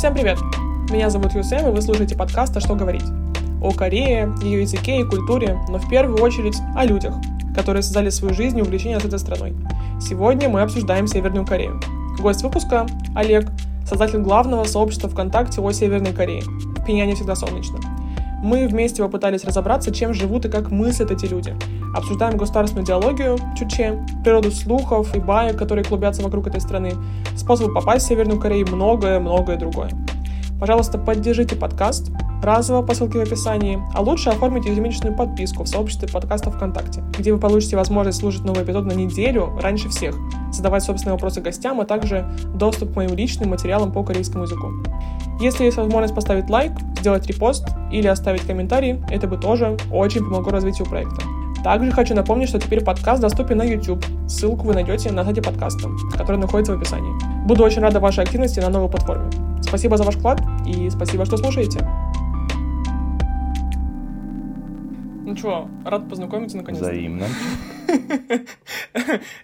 Всем привет! Меня зовут Юсем, и вы слушаете подкаст «А что говорить?» О Корее, ее языке и культуре, но в первую очередь о людях, которые создали свою жизнь и увлечение с этой страной. Сегодня мы обсуждаем Северную Корею. Гость выпуска – Олег, создатель главного сообщества ВКонтакте о Северной Корее. В Пиняне всегда солнечно. Мы вместе попытались разобраться, чем живут и как мыслят эти люди. Обсуждаем государственную идеологию Чуче, природу слухов и баек, которые клубятся вокруг этой страны, способы попасть в Северную Корею и многое-многое другое. Пожалуйста, поддержите подкаст разово по ссылке в описании, а лучше оформите ежемесячную подписку в сообществе подкаста ВКонтакте, где вы получите возможность слушать новый эпизод на неделю раньше всех, задавать собственные вопросы гостям, а также доступ к моим личным материалам по корейскому языку. Если есть возможность поставить лайк, сделать репост или оставить комментарий, это бы тоже очень помогло развитию проекта. Также хочу напомнить, что теперь подкаст доступен на YouTube. Ссылку вы найдете на сайте подкаста, который находится в описании. Буду очень рада вашей активности на новой платформе. Спасибо за ваш вклад и спасибо, что слушаете. Ну что, рад познакомиться наконец-то. Взаимно.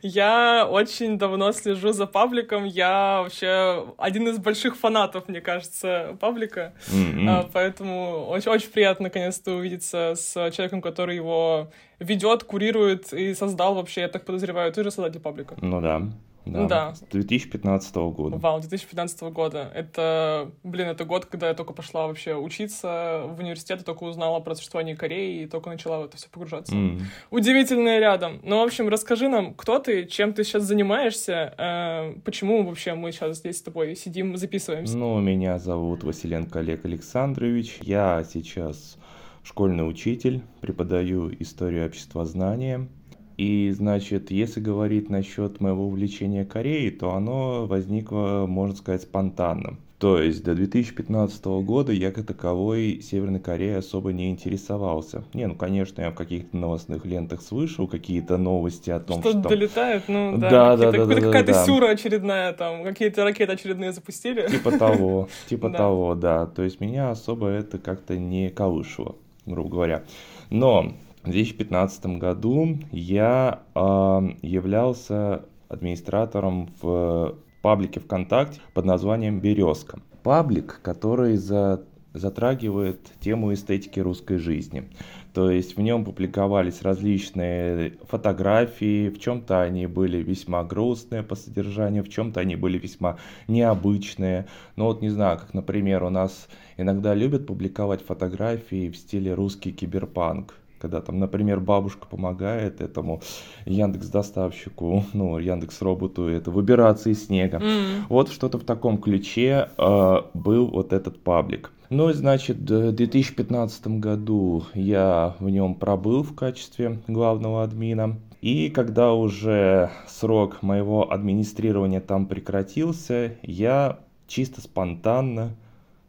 Я очень давно слежу за пабликом. Я вообще один из больших фанатов, мне кажется, паблика. Mm-hmm. Поэтому очень, очень приятно наконец-то увидеться с человеком, который его ведет, курирует и создал вообще, я так подозреваю, ты же создатель паблика. Ну да. Да. да. С 2015 года. Вау, 2015 года. Это, блин, это год, когда я только пошла вообще учиться в университет, только узнала про существование Кореи и только начала в это все погружаться. Mm. Удивительное рядом. Ну, в общем, расскажи нам, кто ты, чем ты сейчас занимаешься, э, почему вообще мы сейчас здесь с тобой сидим, записываемся? Ну, меня зовут Василенко Олег Александрович. Я сейчас школьный учитель, преподаю историю обществознания. И, значит, если говорить насчет моего увлечения Кореей, то оно возникло, можно сказать, спонтанно. То есть до 2015 года я как таковой Северной Кореей особо не интересовался. Не, ну конечно, я в каких-то новостных лентах слышал какие-то новости о том, что... Что долетает, ну да. Да, да, да. Какая-то да, сюра очередная, там, какие-то ракеты очередные запустили. Типа того, типа того, да. То есть меня особо это как-то не колышило, грубо говоря. Но в 2015 году я э, являлся администратором в паблике ВКонтакте под названием «Березка». Паблик, который за, затрагивает тему эстетики русской жизни. То есть в нем публиковались различные фотографии, в чем-то они были весьма грустные по содержанию, в чем-то они были весьма необычные. Ну вот не знаю, как, например, у нас иногда любят публиковать фотографии в стиле русский киберпанк когда там, например, бабушка помогает этому Яндекс доставщику, ну, Яндекс роботу это выбираться из снега. Mm. Вот что-то в таком ключе э, был вот этот паблик. Ну и значит, в 2015 году я в нем пробыл в качестве главного админа. И когда уже срок моего администрирования там прекратился, я чисто спонтанно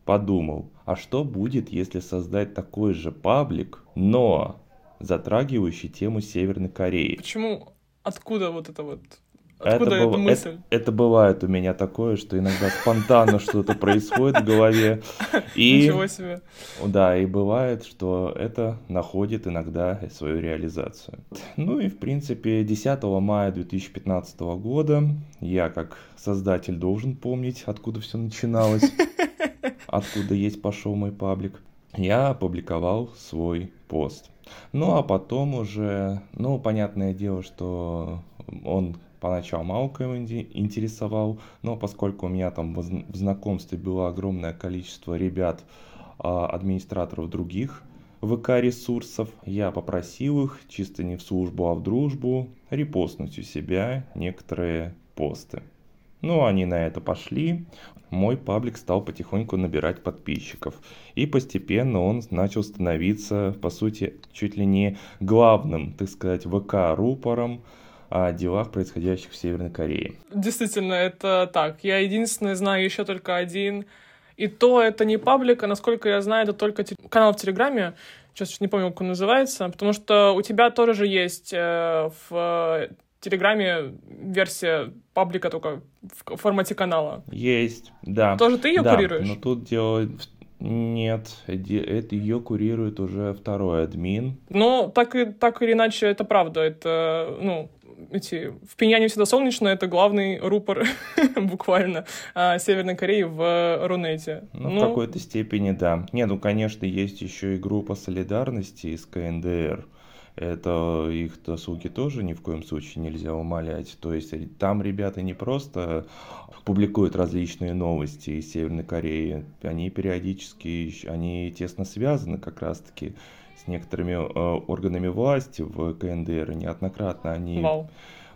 подумал, а что будет, если создать такой же паблик, но затрагивающий тему Северной Кореи? Почему? Откуда вот это вот Откуда это, эта мысль? Это, это бывает у меня такое, что иногда спонтанно что-то происходит в голове. И, Ничего себе. Да, и бывает, что это находит иногда свою реализацию. Ну и, в принципе, 10 мая 2015 года я, как создатель, должен помнить, откуда все начиналось, откуда есть пошел мой паблик. Я опубликовал свой пост. Ну а потом уже, ну, понятное дело, что он поначалу мало кого интересовал, но поскольку у меня там в знакомстве было огромное количество ребят, а, администраторов других ВК-ресурсов, я попросил их, чисто не в службу, а в дружбу, репостнуть у себя некоторые посты. Ну, они на это пошли. Мой паблик стал потихоньку набирать подписчиков. И постепенно он начал становиться, по сути, чуть ли не главным, так сказать, ВК-рупором о делах, происходящих в Северной Корее. Действительно, это так. Я единственное знаю еще только один. И то это не паблик, а насколько я знаю, это только канал в Телеграме. Сейчас не помню, как он называется. Потому что у тебя тоже же есть э, в Телеграме версия паблика только в формате канала. Есть, да. Тоже ты ее да, курируешь? но тут дело Нет, это ее курирует уже второй админ. Ну, так, и, так или иначе, это правда. Это, ну, эти, в Пиньяне всегда солнечно, это главный рупор буквально а, Северной Кореи в Рунете. Ну, ну, в какой-то степени, да. Не, ну, конечно, есть еще и группа солидарности из КНДР. Это их досуги тоже ни в коем случае нельзя умалять. То есть там ребята не просто публикуют различные новости из Северной Кореи, они периодически, они тесно связаны как раз-таки с некоторыми э, органами власти в КНДР. Неоднократно они Вау.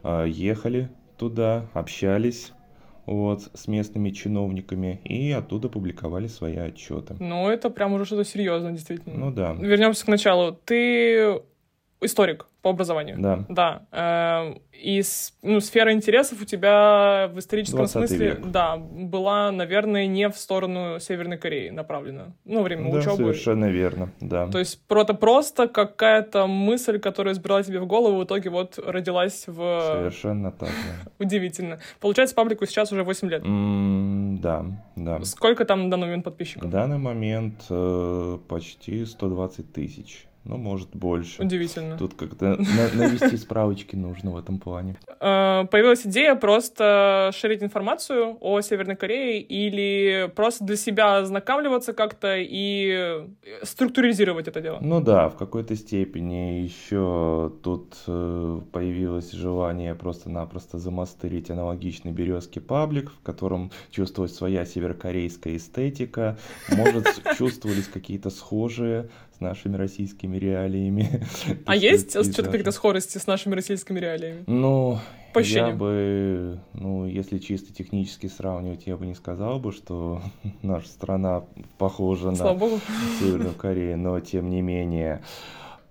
Э, ехали туда, общались вот, с местными чиновниками и оттуда публиковали свои отчеты. Ну, это прям уже что-то серьезное, действительно. Ну да. Вернемся к началу. Ты историк по образованию. Да. Да. Э, и ну, сфера интересов у тебя в историческом смысле, век. да, была, наверное, не в сторону Северной Кореи направлена. Ну, время да, учебы. совершенно верно, да. То есть просто просто какая-то мысль, которая избрала тебе в голову, в итоге вот родилась в... Совершенно так, да. Удивительно. Получается, паблику сейчас уже 8 лет. Mm, да, да. Сколько там на данный момент подписчиков? В данный момент э, почти 120 тысяч ну, может, больше. Удивительно. Тут как-то навести справочки нужно в этом плане. Э, появилась идея просто шерить информацию о Северной Корее или просто для себя ознакомливаться как-то и структуризировать это дело? Ну да, в какой-то степени еще тут э, появилось желание просто-напросто замастерить аналогичный березки паблик, в котором чувствовалась своя северокорейская эстетика, может, чувствовались какие-то схожие нашими российскими реалиями. А есть что-то какие-то схожести с нашими российскими реалиями? Ну, я бы, ну, если чисто технически сравнивать, я бы не сказал бы, что наша страна похожа Слава на Богу. Северную Корею, но тем не менее,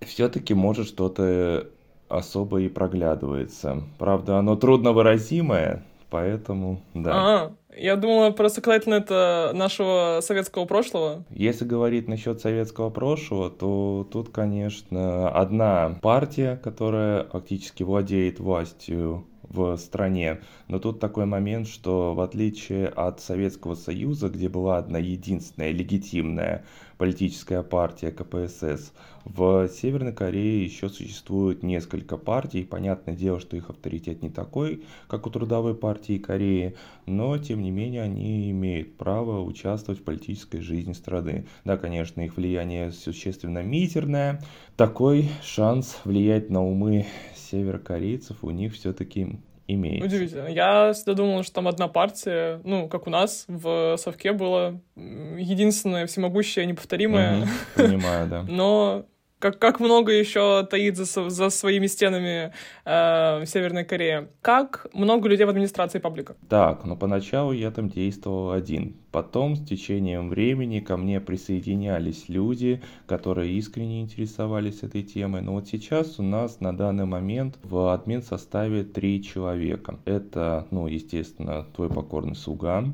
все-таки может что-то особо и проглядывается. Правда, оно трудно выразимое, поэтому, да. А, я думала, просто касательно это нашего советского прошлого. Если говорить насчет советского прошлого, то тут, конечно, одна партия, которая фактически владеет властью в стране. Но тут такой момент, что в отличие от Советского Союза, где была одна единственная легитимная политическая партия КПСС, в Северной Корее еще существует несколько партий. Понятное дело, что их авторитет не такой, как у Трудовой партии Кореи, но тем не менее они имеют право участвовать в политической жизни страны. Да, конечно, их влияние существенно мизерное. Такой шанс влиять на умы северокорейцев у них все-таки имеется. Удивительно. Я всегда думал, что там одна партия, ну, как у нас в Совке было единственное, всемогущее, неповторимое. понимаю, да. Но как, как много еще таит за, за своими стенами э, Северная Корея. Как много людей в администрации паблика? Так, но поначалу я там действовал один. Потом, с течением времени, ко мне присоединялись люди, которые искренне интересовались этой темой. Но вот сейчас у нас на данный момент в админ составе три человека. Это, ну, естественно, твой покорный слуга.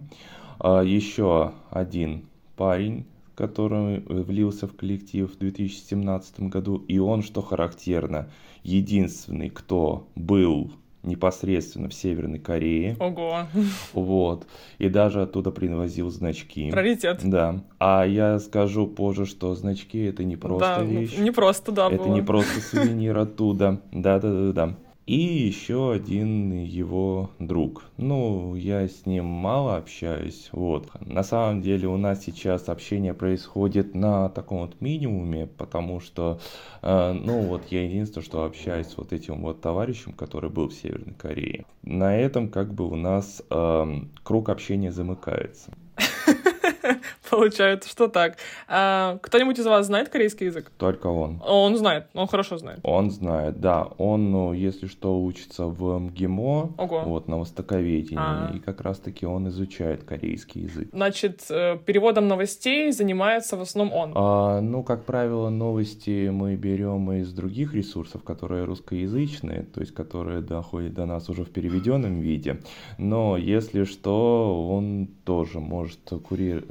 А еще один парень, который влился в коллектив в 2017 году, и он, что характерно, единственный, кто был непосредственно в Северной Корее. Ого. Вот. И даже оттуда привозил значки. Раритет. Да. А я скажу позже, что значки это не просто да, вещь. Не просто, да. Это было. не просто сувенир оттуда. Да-да-да-да и еще один его друг. Ну, я с ним мало общаюсь, вот. На самом деле у нас сейчас общение происходит на таком вот минимуме, потому что, э, ну, вот я единственное, что общаюсь с вот этим вот товарищем, который был в Северной Корее. На этом как бы у нас э, круг общения замыкается. Получается, что так. А, кто-нибудь из вас знает корейский язык? Только он. Он знает, он хорошо знает. Он знает, да. Он, ну, если что, учится в МГИМО, Ого. вот, на востоковедении, А-а-а. и как раз-таки он изучает корейский язык. Значит, э, переводом новостей занимается в основном он? А, ну, как правило, новости мы берем из других ресурсов, которые русскоязычные, то есть которые доходят до нас уже в переведенном виде. Но если что, он тоже может кури...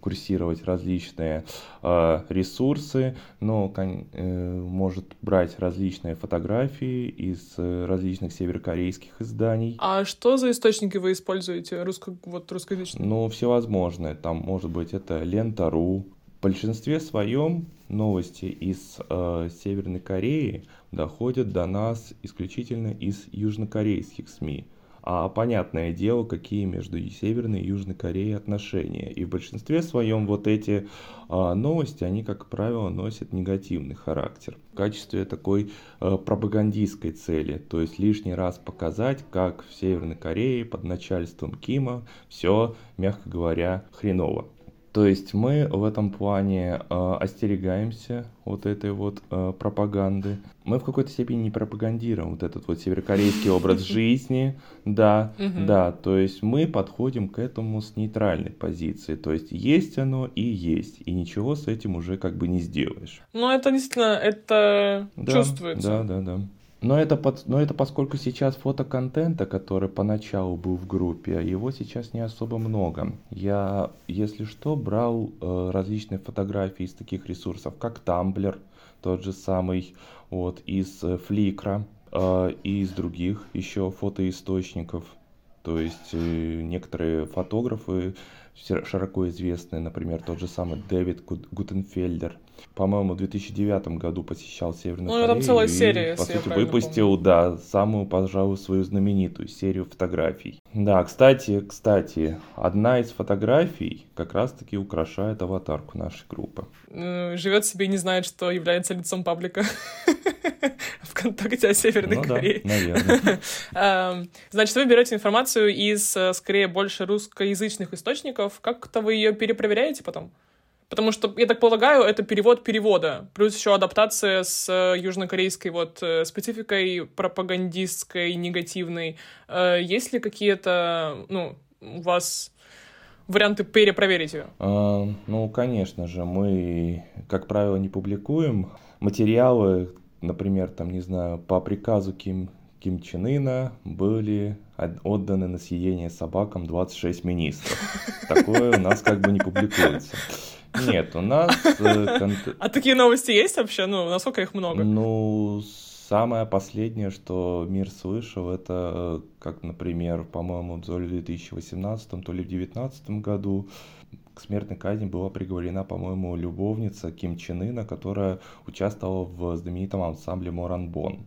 Курсировать различные э, ресурсы, но э, может брать различные фотографии из э, различных северокорейских изданий. А что за источники вы используете русско... вот, русскоязычные? Ну, всевозможные. Там может быть это Лента.ру, В большинстве своем новости из э, Северной Кореи доходят до нас исключительно из южнокорейских СМИ. А понятное дело, какие между Северной и Южной Кореей отношения. И в большинстве своем вот эти а, новости, они, как правило, носят негативный характер в качестве такой а, пропагандистской цели. То есть лишний раз показать, как в Северной Корее под начальством Кима все, мягко говоря, хреново. То есть мы в этом плане э, остерегаемся вот этой вот э, пропаганды. Мы в какой-то степени не пропагандируем вот этот вот северокорейский образ жизни, да, да. То есть мы подходим к этому с нейтральной позиции. То есть есть оно и есть, и ничего с этим уже как бы не сделаешь. Ну это действительно, это чувствуется. Да, да, да. Но это, под, но это поскольку сейчас фотоконтента, который поначалу был в группе, его сейчас не особо много. Я, если что, брал э, различные фотографии из таких ресурсов, как Tumblr, тот же самый, вот, из э, Flickr, э, и из других еще фотоисточников. То есть э, некоторые фотографы широко известные, например, тот же самый Дэвид Гутенфельдер, по-моему, в 2009 году посещал Северную ну, Корею. там целая серия, и, по сути, выпустил, помню. да, самую, пожалуй, свою знаменитую серию фотографий. Да, кстати, кстати, одна из фотографий как раз-таки украшает аватарку нашей группы. Ну, живет себе и не знает, что является лицом паблика. ВКонтакте о Северной ну, Корее. Да, наверное. Эм, значит, вы берете информацию из, э, скорее, больше русскоязычных источников. Как-то вы ее перепроверяете потом? Потому что, я так полагаю, это перевод перевода, плюс еще адаптация с э, южнокорейской вот э, спецификой пропагандистской, негативной. Э, есть ли какие-то, ну, у вас варианты перепроверить ее? А, ну, конечно же, мы, как правило, не публикуем материалы, например, там, не знаю, по приказу Ким, Ким Чен Ына были отданы на съедение собакам 26 министров. Такое у нас как бы не публикуется. Нет, у нас... Э, а такие новости есть вообще? Ну, насколько их много? Ну, самое последнее, что мир слышал, это, э, как, например, по-моему, то ли в 2018, то ли в 2019 году к смертной казни была приговорена, по-моему, любовница Ким Чен Ына, которая участвовала в знаменитом ансамбле Моранбон.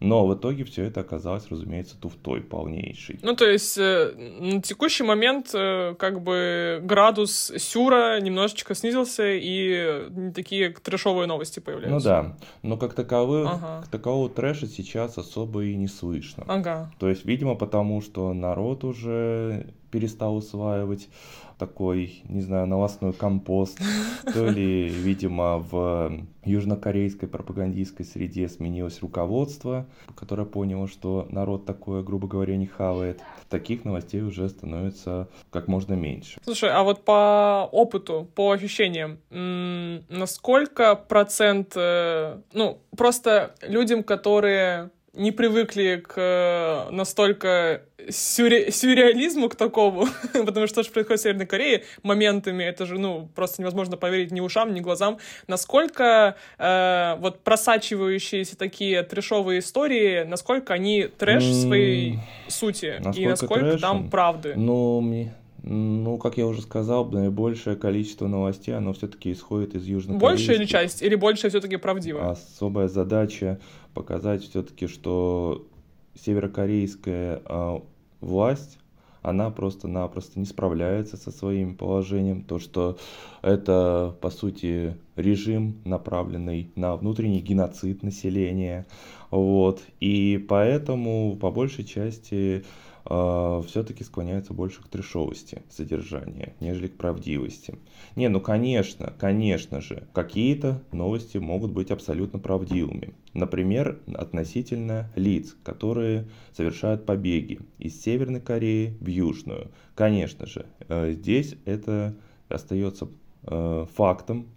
Но в итоге все это оказалось, разумеется, туфтой полнейший. Ну, то есть э, на текущий момент э, как бы градус сюра немножечко снизился, и такие трэшовые новости появляются. Ну да, но как таковых, ага. как такового трэша сейчас особо и не слышно. Ага. То есть, видимо, потому что народ уже перестал усваивать такой, не знаю, новостной компост, то ли, видимо, в южнокорейской пропагандистской среде сменилось руководство, которое поняло, что народ такое, грубо говоря, не хавает. Таких новостей уже становится как можно меньше. Слушай, а вот по опыту, по ощущениям, насколько процент, э, ну, просто людям, которые не привыкли к э, настолько сюрре сюрреализму к такому, потому что то, что происходит в Северной Корее, моментами, это же, ну, просто невозможно поверить ни ушам, ни глазам, насколько э, вот просачивающиеся такие трешовые истории, насколько они трэш в своей сути, насколько и насколько трэшем? там правды. Ну, мне... Ну, как я уже сказал, наибольшее количество новостей, оно все-таки исходит из Южной Большая или часть, или большая все-таки правдиво? Особая задача показать все-таки, что северокорейская э, власть, она просто-напросто не справляется со своим положением. То, что это, по сути, режим, направленный на внутренний геноцид населения. Вот. И поэтому, по большей части, э, все-таки склоняются больше к трешовости содержания, нежели к правдивости. Не, ну конечно, конечно же, какие-то новости могут быть абсолютно правдивыми. Например, относительно лиц, которые совершают побеги из Северной Кореи в Южную. Конечно же, э, здесь это остается э, фактом,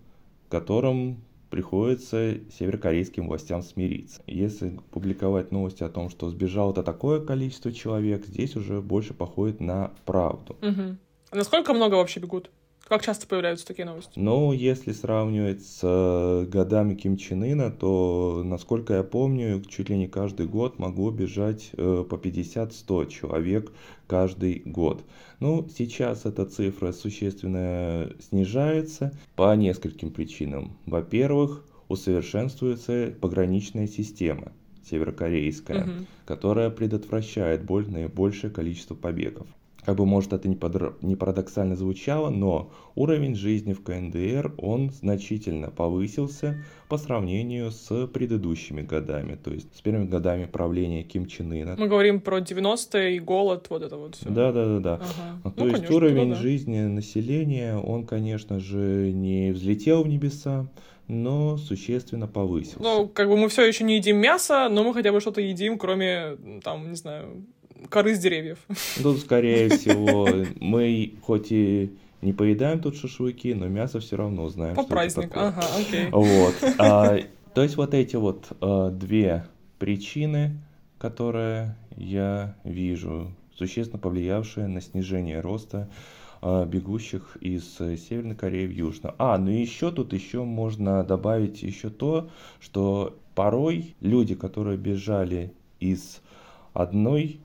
которым приходится северокорейским властям смириться. Если публиковать новости о том, что сбежало-то такое количество человек, здесь уже больше походит на правду. Угу. насколько много вообще бегут? Как часто появляются такие новости? Ну, если сравнивать с э, годами Ким Чен Ына, то, насколько я помню, чуть ли не каждый год могло бежать э, по 50-100 человек каждый год. Ну, сейчас эта цифра существенно снижается по нескольким причинам. Во-первых, усовершенствуется пограничная система северокорейская, угу. которая предотвращает большее количество побегов. Как бы, может, это не, подр... не парадоксально звучало, но уровень жизни в КНДР, он значительно повысился по сравнению с предыдущими годами, то есть с первыми годами правления Ким Чен Ына. Мы говорим про 90-е и голод, вот это вот все. Да, да, да, да. Ага. То ну, есть конечно, уровень да, да. жизни населения, он, конечно же, не взлетел в небеса, но существенно повысился. Ну, как бы мы все еще не едим мясо, но мы хотя бы что-то едим, кроме, там, не знаю, коры с деревьев. Ну, скорее всего, мы хоть и не поедаем тут шашлыки, но мясо все равно знаем. По празднику, ага, окей. Вот. А, то есть вот эти вот а, две причины, которые я вижу, существенно повлиявшие на снижение роста а, бегущих из Северной Кореи в Южную. А, ну еще тут еще можно добавить еще то, что порой люди, которые бежали из одной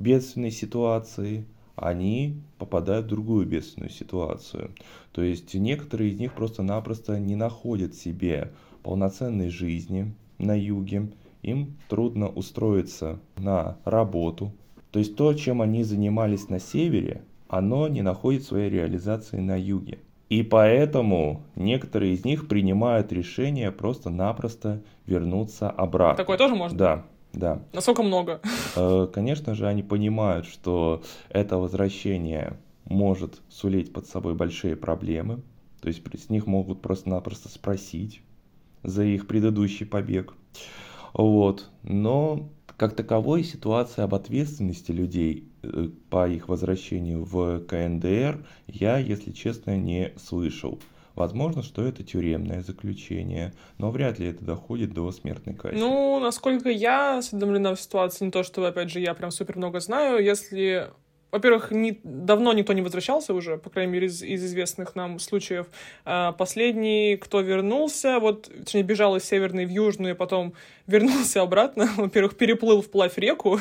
бедственной ситуации, они попадают в другую бедственную ситуацию. То есть некоторые из них просто-напросто не находят себе полноценной жизни на юге, им трудно устроиться на работу. То есть то, чем они занимались на севере, оно не находит своей реализации на юге. И поэтому некоторые из них принимают решение просто-напросто вернуться обратно. Такое тоже можно? Да, да. Насколько много? Э, конечно же, они понимают, что это возвращение может сулить под собой большие проблемы. То есть с них могут просто-напросто спросить за их предыдущий побег. Вот. Но как таковой ситуация об ответственности людей э, по их возвращению в КНДР я, если честно, не слышал. Возможно, что это тюремное заключение, но вряд ли это доходит до смертной казни. Ну, насколько я осведомлена в ситуации, не то, что, опять же, я прям супер много знаю, если во-первых, не, давно никто не возвращался уже, по крайней мере, из, из известных нам случаев. А последний, кто вернулся, вот, точнее, бежал из Северной в Южную, потом вернулся обратно. Во-первых, переплыл вплавь реку.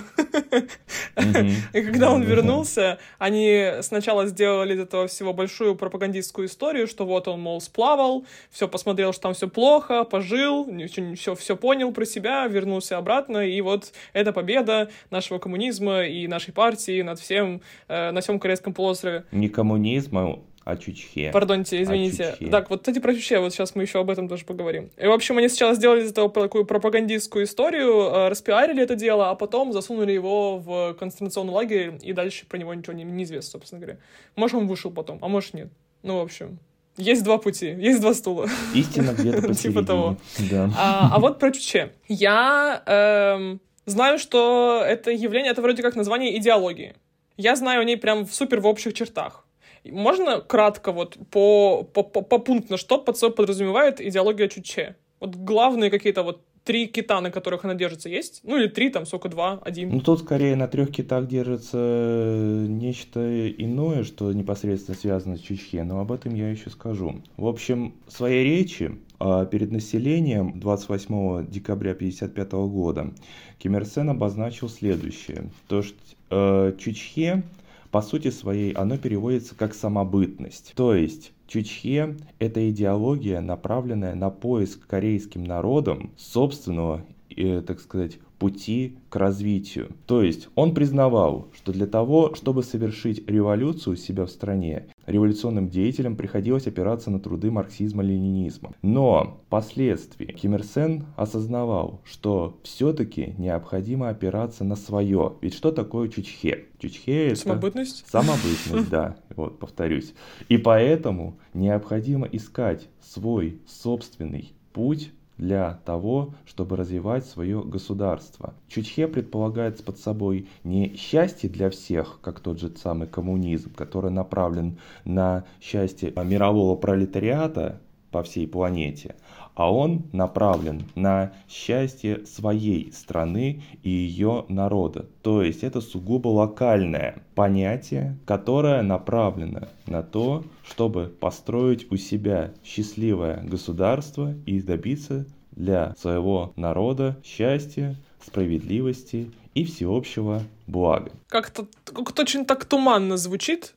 И когда он вернулся, они сначала сделали из этого всего большую пропагандистскую историю, что вот он, мол, сплавал, все посмотрел, что там все плохо, пожил, все, все понял про себя, вернулся обратно, и вот эта победа нашего коммунизма и нашей партии над всем э, на всем Корейском полуострове. Не коммунизма, а Чучхе. Пардонте, извините. Так, вот эти про Чучхе, вот сейчас мы еще об этом тоже поговорим. И, в общем, они сначала сделали из этого такую пропагандистскую историю, э, распиарили это дело, а потом засунули его в концентрационный лагерь, и дальше про него ничего не, не известно, собственно говоря. Может, он вышел потом, а может, нет. Ну, в общем, есть два пути, есть два стула. Истина где-то посередине. Типа того. Да. А, а вот про Чуче. Я эм, знаю, что это явление, это вроде как название идеологии. Я знаю о ней прям в супер в общих чертах. Можно кратко вот по, по, по, по пунктно, что под собой подразумевает идеология Чуче? Вот главные какие-то вот три кита, на которых она держится, есть? Ну или три, там, сколько, два, один? Ну тут скорее на трех китах держится нечто иное, что непосредственно связано с Чучхе, но об этом я еще скажу. В общем, в своей речи а, перед населением 28 декабря 1955 года Ким Ир Сен обозначил следующее. То, что э, Чучхе, по сути своей, оно переводится как самобытность. То есть Чучхе – это идеология, направленная на поиск корейским народом собственного, э, так сказать, пути к развитию. То есть он признавал, что для того, чтобы совершить революцию у себя в стране, революционным деятелям приходилось опираться на труды марксизма-ленинизма. Но впоследствии Ким Ир Сен осознавал, что все-таки необходимо опираться на свое. Ведь что такое Чучхе? Чучхе это... Самобытность? Самобытность, да, вот повторюсь. И поэтому необходимо искать свой собственный путь для того, чтобы развивать свое государство. Чучхе предполагает под собой не счастье для всех, как тот же самый коммунизм, который направлен на счастье мирового пролетариата по всей планете, а он направлен на счастье своей страны и ее народа. То есть это сугубо локальное понятие, которое направлено на то, чтобы построить у себя счастливое государство и добиться для своего народа счастья, справедливости и всеобщего блага. Как-то как очень так туманно звучит.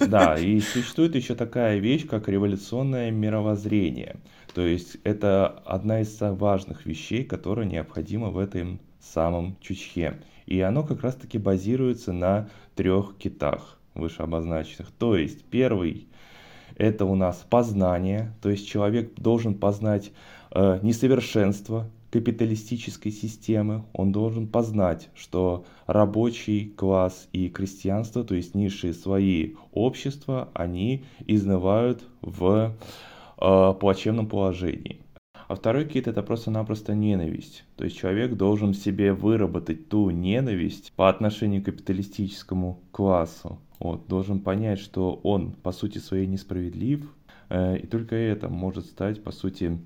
Да, и существует еще такая вещь, как революционное мировоззрение. То есть это одна из важных вещей, которая необходима в этом самом чучхе. И оно как раз-таки базируется на трех китах вышеобозначенных. То есть первый это у нас познание, то есть человек должен познать э, несовершенство капиталистической системы, он должен познать, что рабочий класс и крестьянство, то есть низшие свои общества, они изнывают в плачевном положении. А второй кит это просто-напросто ненависть. То есть человек должен себе выработать ту ненависть по отношению к капиталистическому классу. Вот, должен понять, что он по сути своей несправедлив, э, и только это может стать по сути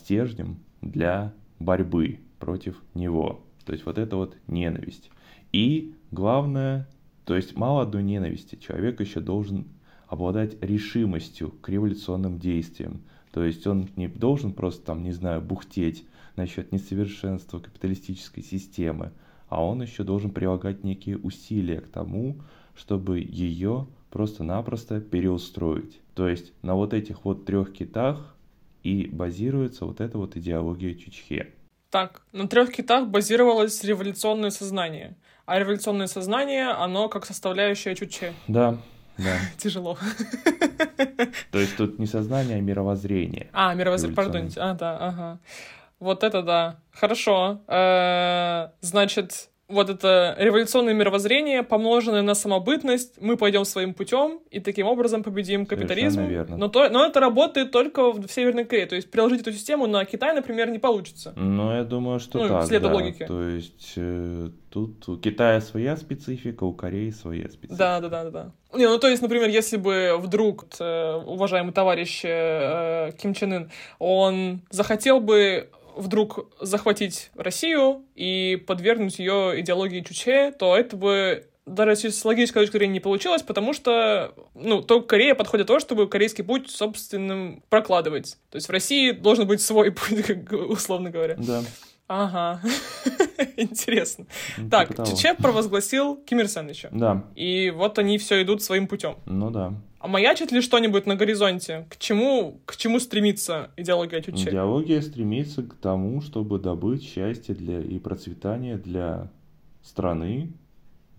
стержнем для борьбы против него. То есть вот это вот ненависть. И главное, то есть мало одной ненависти, человек еще должен обладать решимостью к революционным действиям. То есть он не должен просто там, не знаю, бухтеть насчет несовершенства капиталистической системы, а он еще должен прилагать некие усилия к тому, чтобы ее просто-напросто переустроить. То есть на вот этих вот трех китах и базируется вот эта вот идеология Чучхе. Так, на трех китах базировалось революционное сознание. А революционное сознание, оно как составляющая Чучхе. Да, да. Тяжело. То есть тут не сознание, а мировоззрение. А, мировоззрение, пардон. А, да, ага. Вот это да. Хорошо. Э, значит, вот это революционное мировоззрение, помноженное на самобытность, мы пойдем своим путем и таким образом победим капитализм. Но, то, но это работает только в, в Северной Корее. То есть приложить эту систему на Китай, например, не получится. Ну, я думаю, что ну, так, след да. логики. То есть э, тут у Китая своя специфика, у Кореи своя специфика. Да, да, да, да. да. Не, ну то есть, например, если бы вдруг э, уважаемый товарищ э, Ким Чен Ын, он захотел бы вдруг захватить Россию и подвергнуть ее идеологии Чуче, то это бы даже с логической точки зрения не получилось, потому что, ну, только Корея подходит то, чтобы корейский путь собственным прокладывать. То есть в России должен быть свой путь, условно говоря. Да. Ага. Интересно. Ну, так, типа Чече провозгласил Ким Ир Сен еще. Да. И вот они все идут своим путем. Ну да. А маячит ли что-нибудь на горизонте? К чему, к чему стремится идеология Чуче? Идеология стремится к тому, чтобы добыть счастье для, и процветание для страны,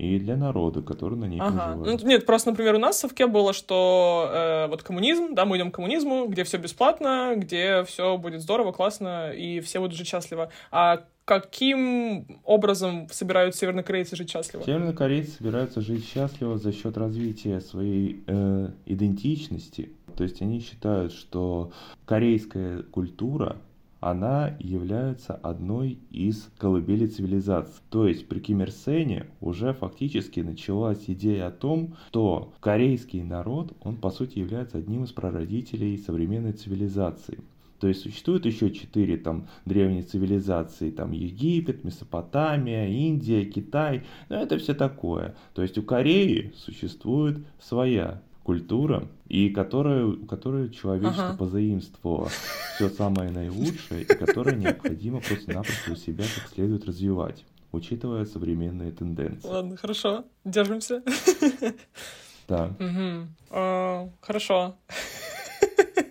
и для народа, который на ней ага. проживает. Ну, нет, просто, например, у нас в Совке было, что э, вот коммунизм, да, мы идем к коммунизму, где все бесплатно, где все будет здорово, классно, и все будут жить счастливо. А каким образом собираются севернокорейцы жить счастливо? Севернокорейцы собираются жить счастливо за счет развития своей э, идентичности. То есть они считают, что корейская культура она является одной из колыбелей цивилизации. То есть при Ким Ир Сене уже фактически началась идея о том, что корейский народ, он по сути является одним из прародителей современной цивилизации. То есть существует еще четыре там древние цивилизации, там Египет, Месопотамия, Индия, Китай, но это все такое. То есть у Кореи существует своя культура, и которую, которую человечество ага. позаимствовало все самое наилучшее, и которое необходимо просто-напросто у себя как следует развивать, учитывая современные тенденции. Ладно, хорошо, держимся. Да. А, хорошо.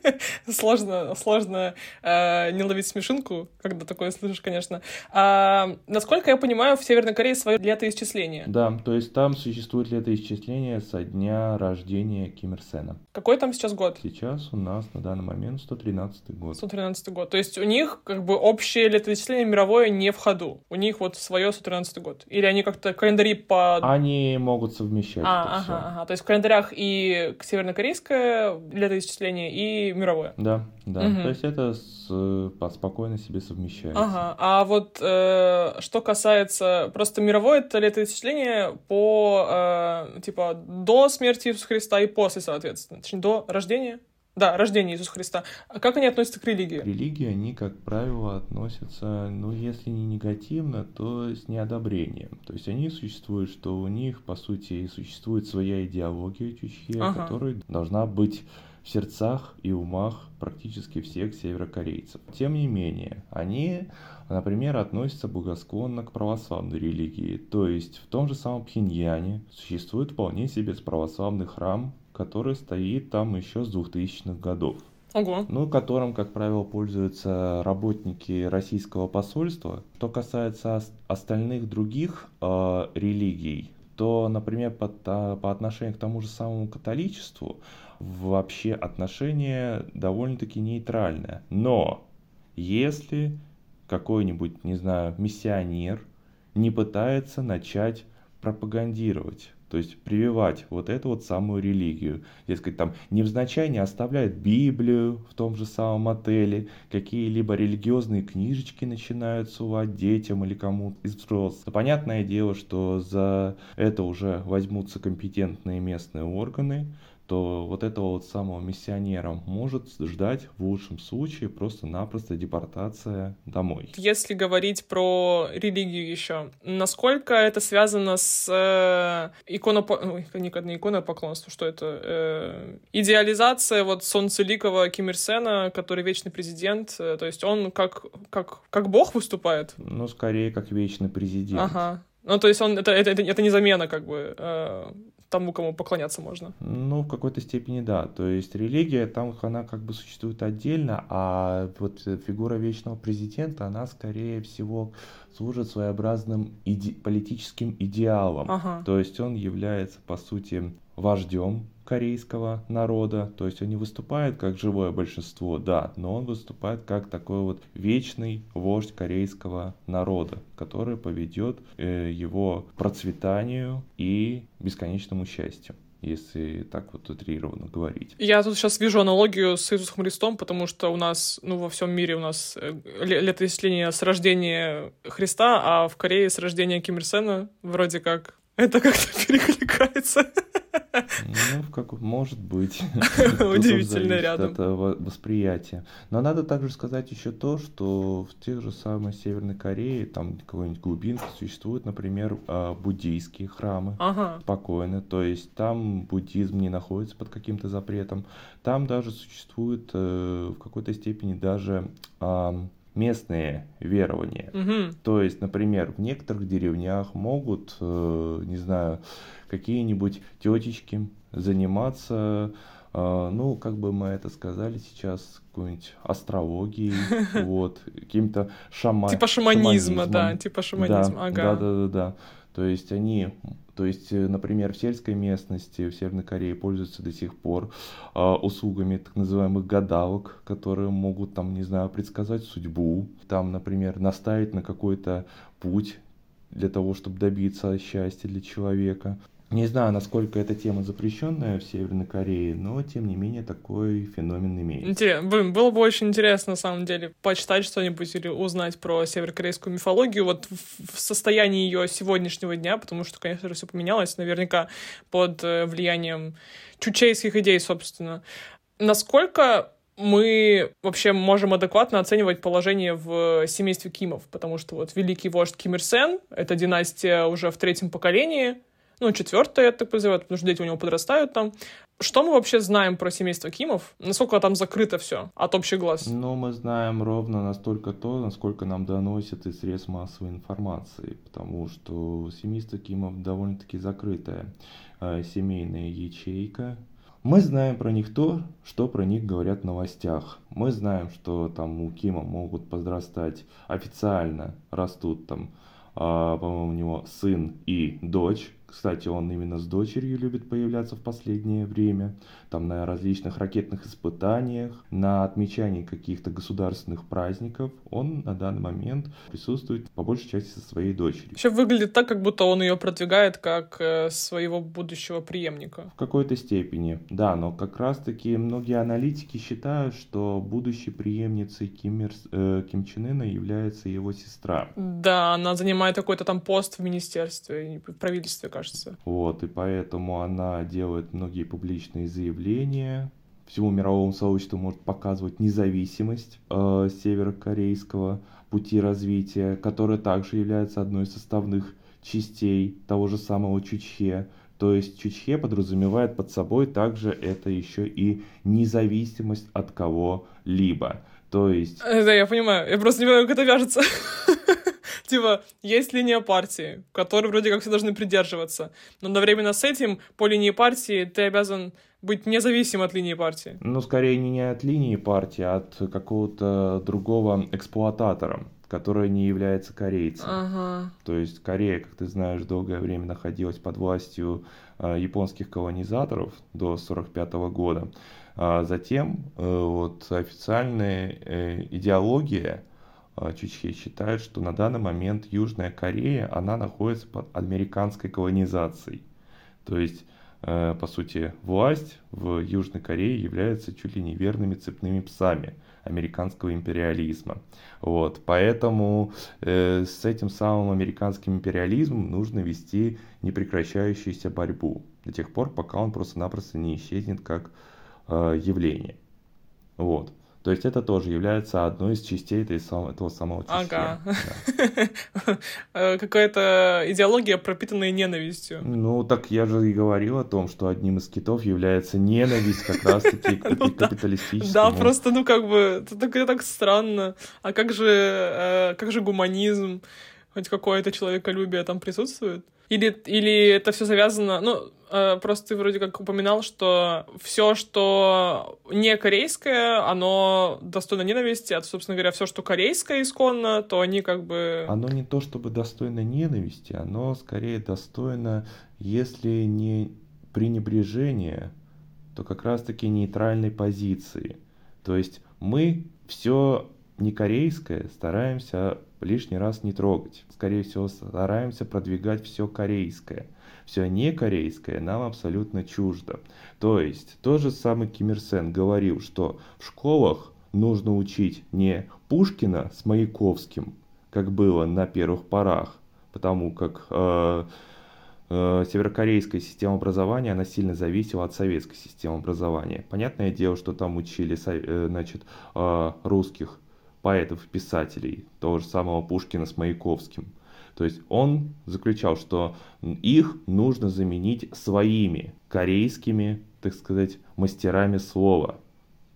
сложно, сложно э, не ловить смешинку, когда такое слышишь, конечно. А, насколько я понимаю, в Северной Корее свое летоисчисление. Да, то есть там существует летоисчисление со дня рождения Ким Ир Сена. Какой там сейчас год? Сейчас у нас на данный момент 113 год. 113 год. То есть у них как бы общее летоисчисление мировое не в ходу. У них вот свое 113 год. Или они как-то календари по... Они могут совмещать а, ага, все. ага. То есть в календарях и севернокорейское летоисчисление, и мировое. Да, да. Угу. То есть это с, спокойно себе совмещается. Ага. А вот э, что касается просто мировое это летоисчисление по э, типа до смерти Иисуса Христа и после, соответственно. Точнее, до рождения Да, рождение Иисуса Христа. А как они относятся к религии? К религии они, как правило, относятся, ну, если не негативно, то с неодобрением. То есть они существуют, что у них, по сути, существует своя идеология чучхе, ага. которая должна быть в сердцах и умах практически всех северокорейцев. Тем не менее, они, например, относятся благосклонно к православной религии. То есть в том же самом Пхеньяне существует вполне себе православный храм, который стоит там еще с 2000-х годов. Ого. Ну, которым, как правило, пользуются работники российского посольства. Что касается остальных других э, религий, то, например, по, по отношению к тому же самому католичеству, вообще отношение довольно-таки нейтральное. Но если какой-нибудь, не знаю, миссионер не пытается начать пропагандировать то есть прививать вот эту вот самую религию. Дескать, там невзначай не оставляет Библию в том же самом отеле, какие-либо религиозные книжечки начинают сувать детям или кому-то из взрослых. Понятное дело, что за это уже возьмутся компетентные местные органы, то вот этого вот самого миссионера может ждать в лучшем случае просто-напросто депортация домой. Если говорить про религию еще, насколько это связано с э, иконопо... не, не иконопоклонство, что это? Э, идеализация вот солнцеликого Ким Ир Сена, который вечный президент, э, то есть он как, как, как бог выступает? Ну, скорее, как вечный президент. Ага. Ну, то есть он это, это, это, это не замена, как бы, э, тому, кому поклоняться можно. Ну, в какой-то степени да. То есть религия там, она как бы существует отдельно, а вот фигура вечного президента, она, скорее всего, служит своеобразным иде- политическим идеалом. Ага. То есть он является, по сути, вождем корейского народа, то есть он не выступает как живое большинство, да, но он выступает как такой вот вечный вождь корейского народа, который поведет э, его процветанию и бесконечному счастью если так вот утрированно говорить. Я тут сейчас вижу аналогию с Иисусом Христом, потому что у нас, ну, во всем мире у нас э, летоисчисление с рождения Христа, а в Корее с рождения Ким Ир Сена вроде как это как-то перекликается. Ну, как может быть. Удивительно рядом. Это восприятие. Но надо также сказать еще то, что в тех же самых Северной Корее, там какой-нибудь глубинке существуют, например, а, буддийские храмы. Ага. Спокойно. То есть там буддизм не находится под каким-то запретом. Там даже существует э, в какой-то степени даже местные верования. Угу. То есть, например, в некоторых деревнях могут, э, не знаю, какие-нибудь тетечки заниматься, э, ну, как бы мы это сказали сейчас, какой-нибудь астрологией, вот, каким-то шаман... Типа шаманизма, да, типа шаманизма, ага. Да, да, да, да. То есть они то есть, э, например, в сельской местности в Северной Корее пользуются до сих пор э, услугами так называемых гадалок, которые могут, там, не знаю, предсказать судьбу, там, например, наставить на какой-то путь для того, чтобы добиться счастья для человека. Не знаю, насколько эта тема запрещенная в Северной Корее, но тем не менее такой феномен имеется. Интересно. Блин, было бы очень интересно, на самом деле, почитать что-нибудь или узнать про северокорейскую мифологию вот в состоянии ее сегодняшнего дня, потому что, конечно же, все поменялось, наверняка под э, влиянием чучейских идей, собственно. Насколько мы вообще можем адекватно оценивать положение в семействе Кимов, потому что вот великий вождь Ким Ир Сен, это династия уже в третьем поколении, ну, четвертое, я так подозреваю, потому что дети у него подрастают там. Что мы вообще знаем про семейство Кимов? Насколько там закрыто все от общих глаз? Ну, мы знаем ровно настолько то, насколько нам доносят из средств массовой информации, потому что семейство Кимов довольно-таки закрытая э, семейная ячейка, мы знаем про них то, что про них говорят в новостях. Мы знаем, что там у Кима могут подрастать официально, растут там, а, по-моему, у него сын и дочь, кстати, он именно с дочерью любит появляться в последнее время, там на различных ракетных испытаниях, на отмечании каких-то государственных праздников. Он на данный момент присутствует по большей части со своей дочерью. Еще выглядит так, как будто он ее продвигает как э, своего будущего преемника. В какой-то степени, да, но как раз-таки многие аналитики считают, что будущей преемницей Ким, Ир, э, Ким Чен Ына является его сестра. Да, она занимает какой-то там пост в министерстве, в правительстве, кажется. Вот, и поэтому она делает многие публичные заявления, всему мировому сообществу может показывать независимость э, северокорейского пути развития, которая также является одной из составных частей того же самого Чучхе. То есть Чучхе подразумевает под собой также это еще и независимость от кого-либо. То есть... Э, да, я понимаю. Я просто не понимаю, как это вяжется. Типа, есть линия партии, которой вроде как все должны придерживаться. Но одновременно с этим, по линии партии, ты обязан быть независим от линии партии. Ну, скорее не от линии партии, а от какого-то другого эксплуататора который не является корейцем. Ага. То есть Корея, как ты знаешь, долгое время находилась под властью э, японских колонизаторов до 1945 года. А затем э, вот официальная э, идеология Чучхе считает, что на данный момент Южная Корея, она находится под американской колонизацией. То есть Э, по сути, власть в Южной Корее является чуть ли не верными цепными псами американского империализма. Вот, поэтому э, с этим самым американским империализмом нужно вести непрекращающуюся борьбу до тех пор, пока он просто-напросто не исчезнет как э, явление. Вот. То есть это тоже является одной из частей этой, этого самого Ага. Да. Э, какая-то идеология, пропитанная ненавистью. Ну, так я же и говорил о том, что одним из китов является ненависть как раз-таки к ну капиталистическому. Да, просто, ну, как бы, это так странно. А как же, э, как же гуманизм? Хоть какое-то человеколюбие там присутствует? Или, или это все завязано, ну, э, просто ты вроде как упоминал, что все, что не корейское, оно достойно ненависти, а, собственно говоря, все, что корейское исконно, то они как бы... Оно не то чтобы достойно ненависти, оно скорее достойно, если не пренебрежения, то как раз-таки нейтральной позиции. То есть мы все не корейское стараемся лишний раз не трогать. Скорее всего, стараемся продвигать все корейское. Все не корейское нам абсолютно чуждо. То есть, тот же самый Ким Ир Сен говорил, что в школах нужно учить не Пушкина с Маяковским, как было на первых порах, потому как э, э, северокорейская система образования, она сильно зависела от советской системы образования. Понятное дело, что там учили э, значит, э, русских поэтов и писателей, того же самого Пушкина с Маяковским. То есть он заключал, что их нужно заменить своими корейскими, так сказать, мастерами слова.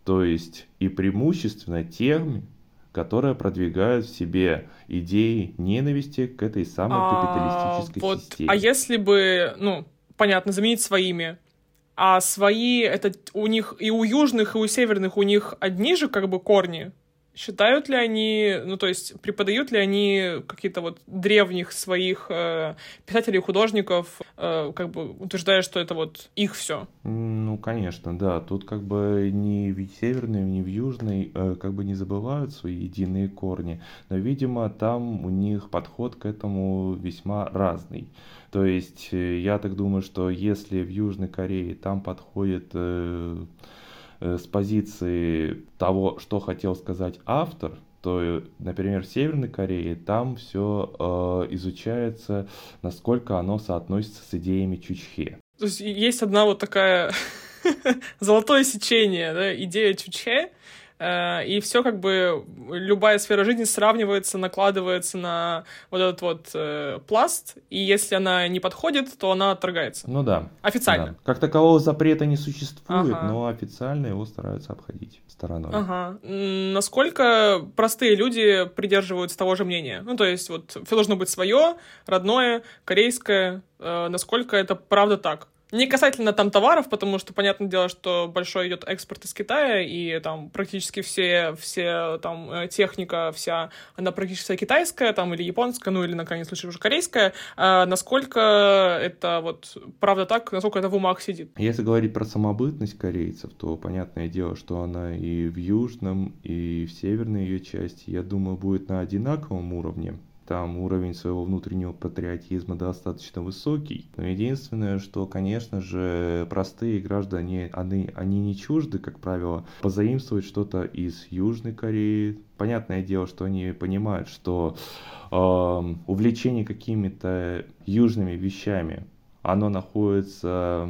То есть и преимущественно теми, которые продвигают в себе идеи ненависти к этой самой а, капиталистической вот, системе. А если бы, ну, понятно, заменить своими, а свои, это у них и у южных, и у северных у них одни же как бы корни, Считают ли они, ну то есть преподают ли они какие-то вот древних своих э, писателей, художников, э, как бы утверждая, что это вот их все? Ну, конечно, да. Тут как бы ни в северной, ни в южной э, как бы не забывают свои единые корни, но, видимо, там у них подход к этому весьма разный. То есть э, я так думаю, что если в Южной Корее там подходит Э, с позиции того, что хотел сказать автор, то, например, в Северной Корее там все э, изучается, насколько оно соотносится с идеями Чучхе. То есть есть одна вот такая золотое сечение, да, идея Чучхе, Э, и все как бы, любая сфера жизни сравнивается, накладывается на вот этот вот э, пласт, и если она не подходит, то она отторгается. Ну да. Официально. Да. Как такового запрета не существует, ага. но официально его стараются обходить стороной. Ага. Насколько простые люди придерживаются того же мнения? Ну, то есть вот все должно быть свое, родное, корейское. Э, насколько это правда так? Не касательно там товаров, потому что, понятное дело, что большой идет экспорт из Китая, и там практически все, все там э, техника вся, она практически вся китайская, там, или японская, ну, или, на крайний случай, уже корейская. А насколько это вот правда так, насколько это в умах сидит? Если говорить про самобытность корейцев, то понятное дело, что она и в южном, и в северной ее части, я думаю, будет на одинаковом уровне там уровень своего внутреннего патриотизма достаточно высокий. Но единственное, что, конечно же, простые граждане, они, они не чужды, как правило, позаимствовать что-то из Южной Кореи. Понятное дело, что они понимают, что э, увлечение какими-то южными вещами, оно находится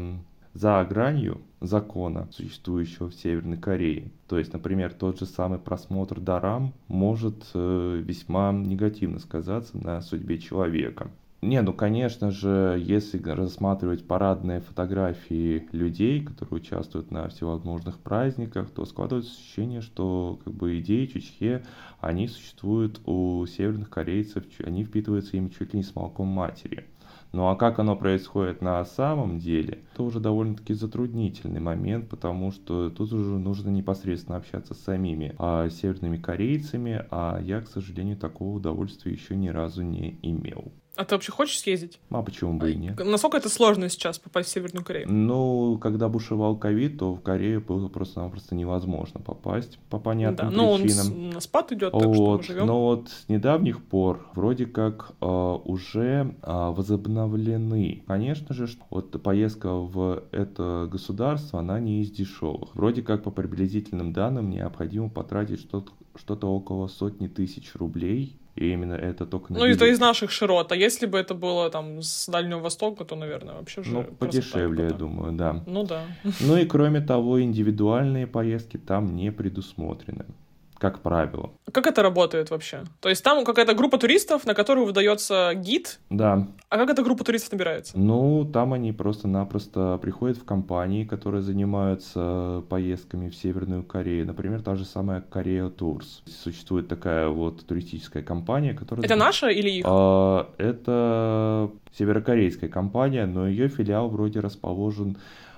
за гранью закона, существующего в Северной Корее. То есть, например, тот же самый просмотр дарам может э, весьма негативно сказаться на судьбе человека. Не, ну конечно же, если рассматривать парадные фотографии людей, которые участвуют на всевозможных праздниках, то складывается ощущение, что как бы идеи Чучхе, они существуют у северных корейцев, они впитываются ими чуть ли не с молоком матери. Ну а как оно происходит на самом деле, это уже довольно-таки затруднительный момент, потому что тут уже нужно непосредственно общаться с самими а, северными корейцами, а я, к сожалению, такого удовольствия еще ни разу не имел. А ты вообще хочешь съездить? А почему бы и нет? Насколько это сложно сейчас попасть в Северную Корею? Ну, когда бушевал ковид, то в Корею было просто-напросто невозможно попасть по понятным да, но причинам. он на спад идет, так вот, что мы живем. Но вот с недавних пор вроде как э, уже э, возобновлены. Конечно же, вот поездка в это государство, она не из дешевых. Вроде как по приблизительным данным необходимо потратить что-то что-то около сотни тысяч рублей и именно это только на Ну, это из наших широт. А если бы это было там с Дальнего Востока, то, наверное, вообще же... Ну, подешевле, я думаю, да. Ну, да. Ну и кроме того, индивидуальные поездки там не предусмотрены как правило. Как это работает вообще? То есть там какая-то группа туристов, на которую выдается гид? Да. А как эта группа туристов набирается? Ну, там они просто-напросто приходят в компании, которые занимаются поездками в Северную Корею. Например, та же самая Корея Tours. Существует такая вот туристическая компания, которая... Это наша или их? А, это северокорейская компания, но ее филиал вроде расположен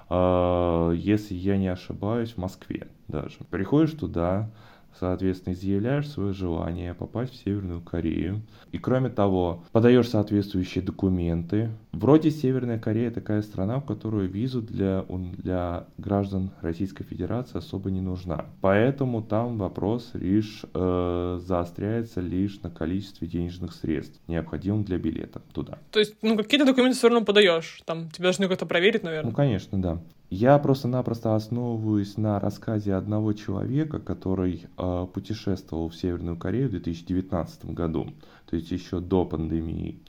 а, если я не ошибаюсь, в Москве даже. Приходишь туда, соответственно, изъявляешь свое желание попасть в Северную Корею. И кроме того, подаешь соответствующие документы. Вроде Северная Корея такая страна, в которую визу для, для граждан Российской Федерации особо не нужна. Поэтому там вопрос лишь э, заостряется лишь на количестве денежных средств, необходимых для билета туда. То есть, ну, какие-то документы все равно подаешь. Там тебя должны как-то проверить, наверное. Ну, конечно, да. Я просто-напросто основываюсь на рассказе одного человека, который э, путешествовал в Северную Корею в 2019 году, то есть еще до пандемии.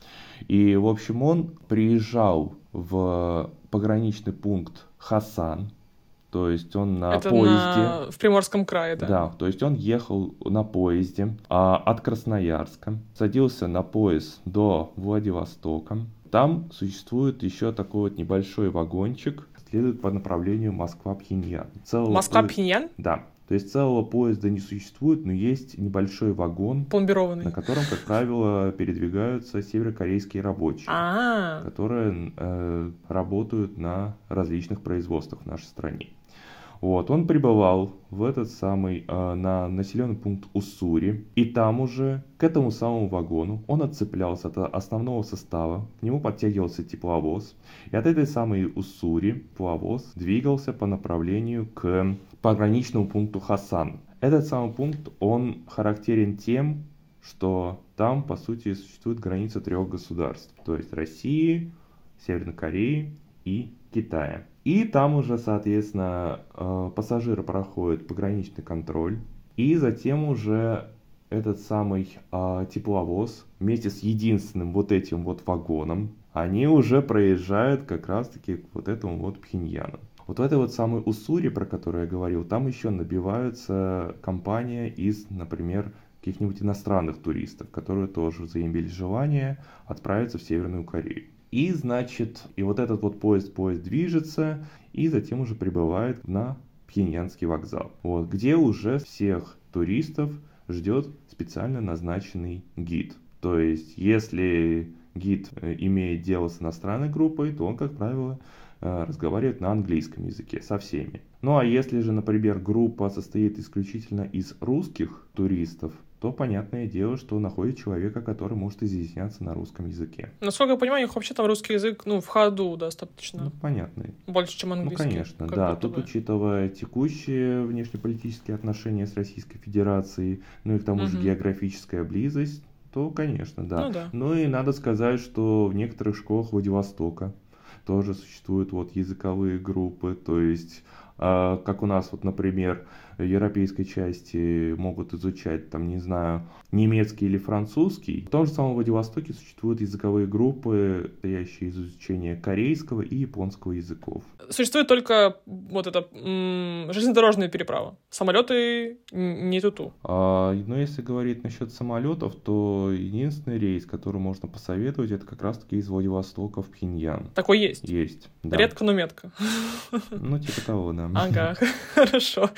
И, в общем, он приезжал в пограничный пункт Хасан, то есть он на Это поезде. На... В Приморском крае, да. Да, то есть он ехал на поезде а, от Красноярска, садился на поезд до Владивостока. Там существует еще такой вот небольшой вагончик, следует по направлению Москва-Пхеньян. Москва-Пхеньян? Да. То есть целого поезда не существует, но есть небольшой вагон, на котором, как правило, передвигаются северокорейские рабочие, А-а-а. которые э, работают на различных производствах в нашей стране. Вот, он прибывал в этот самый, э, на населенный пункт Уссури, и там уже к этому самому вагону он отцеплялся от основного состава, к нему подтягивался тепловоз, и от этой самой Уссури тепловоз двигался по направлению к пограничному пункту Хасан. Этот самый пункт, он характерен тем, что там, по сути, существует граница трех государств, то есть России, Северной Кореи и Китая. И там уже, соответственно, э, пассажиры проходят пограничный контроль. И затем уже этот самый а, тепловоз вместе с единственным вот этим вот вагоном, они уже проезжают как раз-таки к вот этому вот Пхеньяну. Вот в этой вот самой Уссури, про которую я говорил, там еще набиваются компания из, например, каких-нибудь иностранных туристов, которые тоже заимели желание отправиться в Северную Корею. И, значит, и вот этот вот поезд, поезд движется, и затем уже прибывает на Пхеньянский вокзал, вот, где уже всех туристов ждет специально назначенный гид. То есть, если гид э, имеет дело с иностранной группой, то он, как правило, э, разговаривает на английском языке со всеми. Ну а если же, например, группа состоит исключительно из русских туристов, то понятное дело, что находит человека, который может изъясняться на русском языке. Насколько я понимаю, у них вообще там русский язык, ну, в ходу достаточно. Ну, понятный. Больше, чем английский. Ну, конечно, да. Тут, бы. учитывая текущие внешнеполитические отношения с Российской Федерацией, ну и к тому угу. же географическая близость, то, конечно, да. Ну, да. Ну и надо сказать, что в некоторых школах Владивостока тоже существуют вот языковые группы, то есть а, как у нас, вот, например, европейской части могут изучать, там, не знаю, немецкий или французский. В том же самом Владивостоке существуют языковые группы, стоящие из изучения корейского и японского языков. Существует только вот эта м- железнодорожная переправа. Самолеты не туту. А, но если говорить насчет самолетов, то единственный рейс, который можно посоветовать, это как раз-таки из Владивостока в Пхеньян. Такой есть? Есть, да. Редко, но метко. Ну, типа того, да. Ага, хорошо.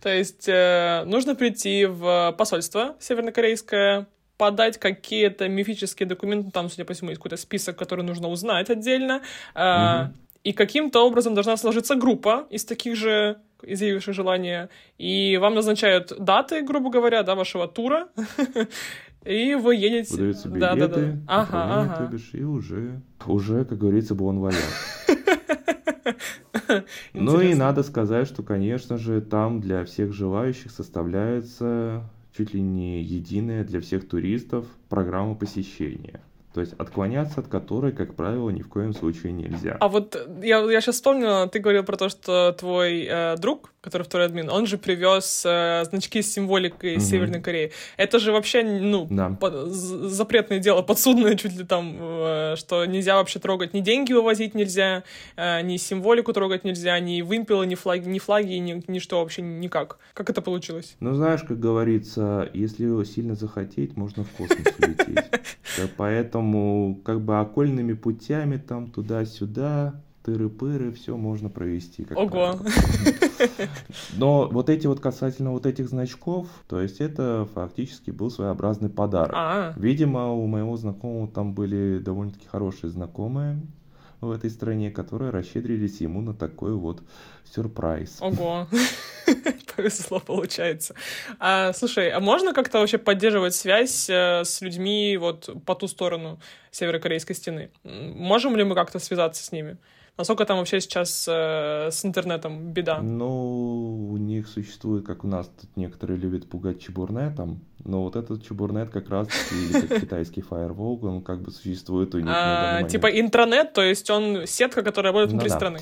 То есть э, нужно прийти в посольство севернокорейское, подать какие-то мифические документы, там, судя по всему, есть какой-то список, который нужно узнать отдельно, э, и каким-то образом должна сложиться группа из таких же изъявивших желание, и вам назначают даты, грубо говоря, да, вашего тура, и вы едете... Выдаются билеты, да, да, да. Ага, ага. бишь, и уже, уже, как говорится, бон валян. Ну и надо сказать, что, конечно же, там для всех желающих составляется чуть ли не единая для всех туристов программа посещения. То есть отклоняться от которой, как правило, ни в коем случае нельзя. А вот я, я сейчас вспомнила, ты говорил про то, что твой э, друг, который второй админ, он же привез э, значки с символикой mm-hmm. Северной Кореи. Это же вообще, ну, да. по- запретное дело, подсудное чуть ли там, э, что нельзя вообще трогать, ни деньги вывозить нельзя, э, ни символику трогать нельзя, ни вымпелы, ни флаги, ни флаги, ни, ни что вообще никак. Как это получилось? Ну, знаешь, как говорится, если сильно захотеть, можно в космос улететь. Поэтому Поэтому как бы окольными путями там туда-сюда, тыры-пыры, все можно провести. Как Ого! Но вот эти вот касательно вот этих значков, то есть это фактически был своеобразный подарок. А-а. Видимо, у моего знакомого там были довольно-таки хорошие знакомые, в этой стране, которые расщедрились ему на такой вот сюрприз. Ого, повезло получается. А, слушай, а можно как-то вообще поддерживать связь э, с людьми вот по ту сторону северокорейской стены? Можем ли мы как-то связаться с ними? Насколько там вообще сейчас э, с интернетом беда? Ну, у них существует, как у нас тут некоторые любят пугать чебурнетом, но вот этот чебурнет как раз, или как китайский фаервол, он как бы существует у них а, Типа интранет, то есть он сетка, которая работает внутри ну, да. страны.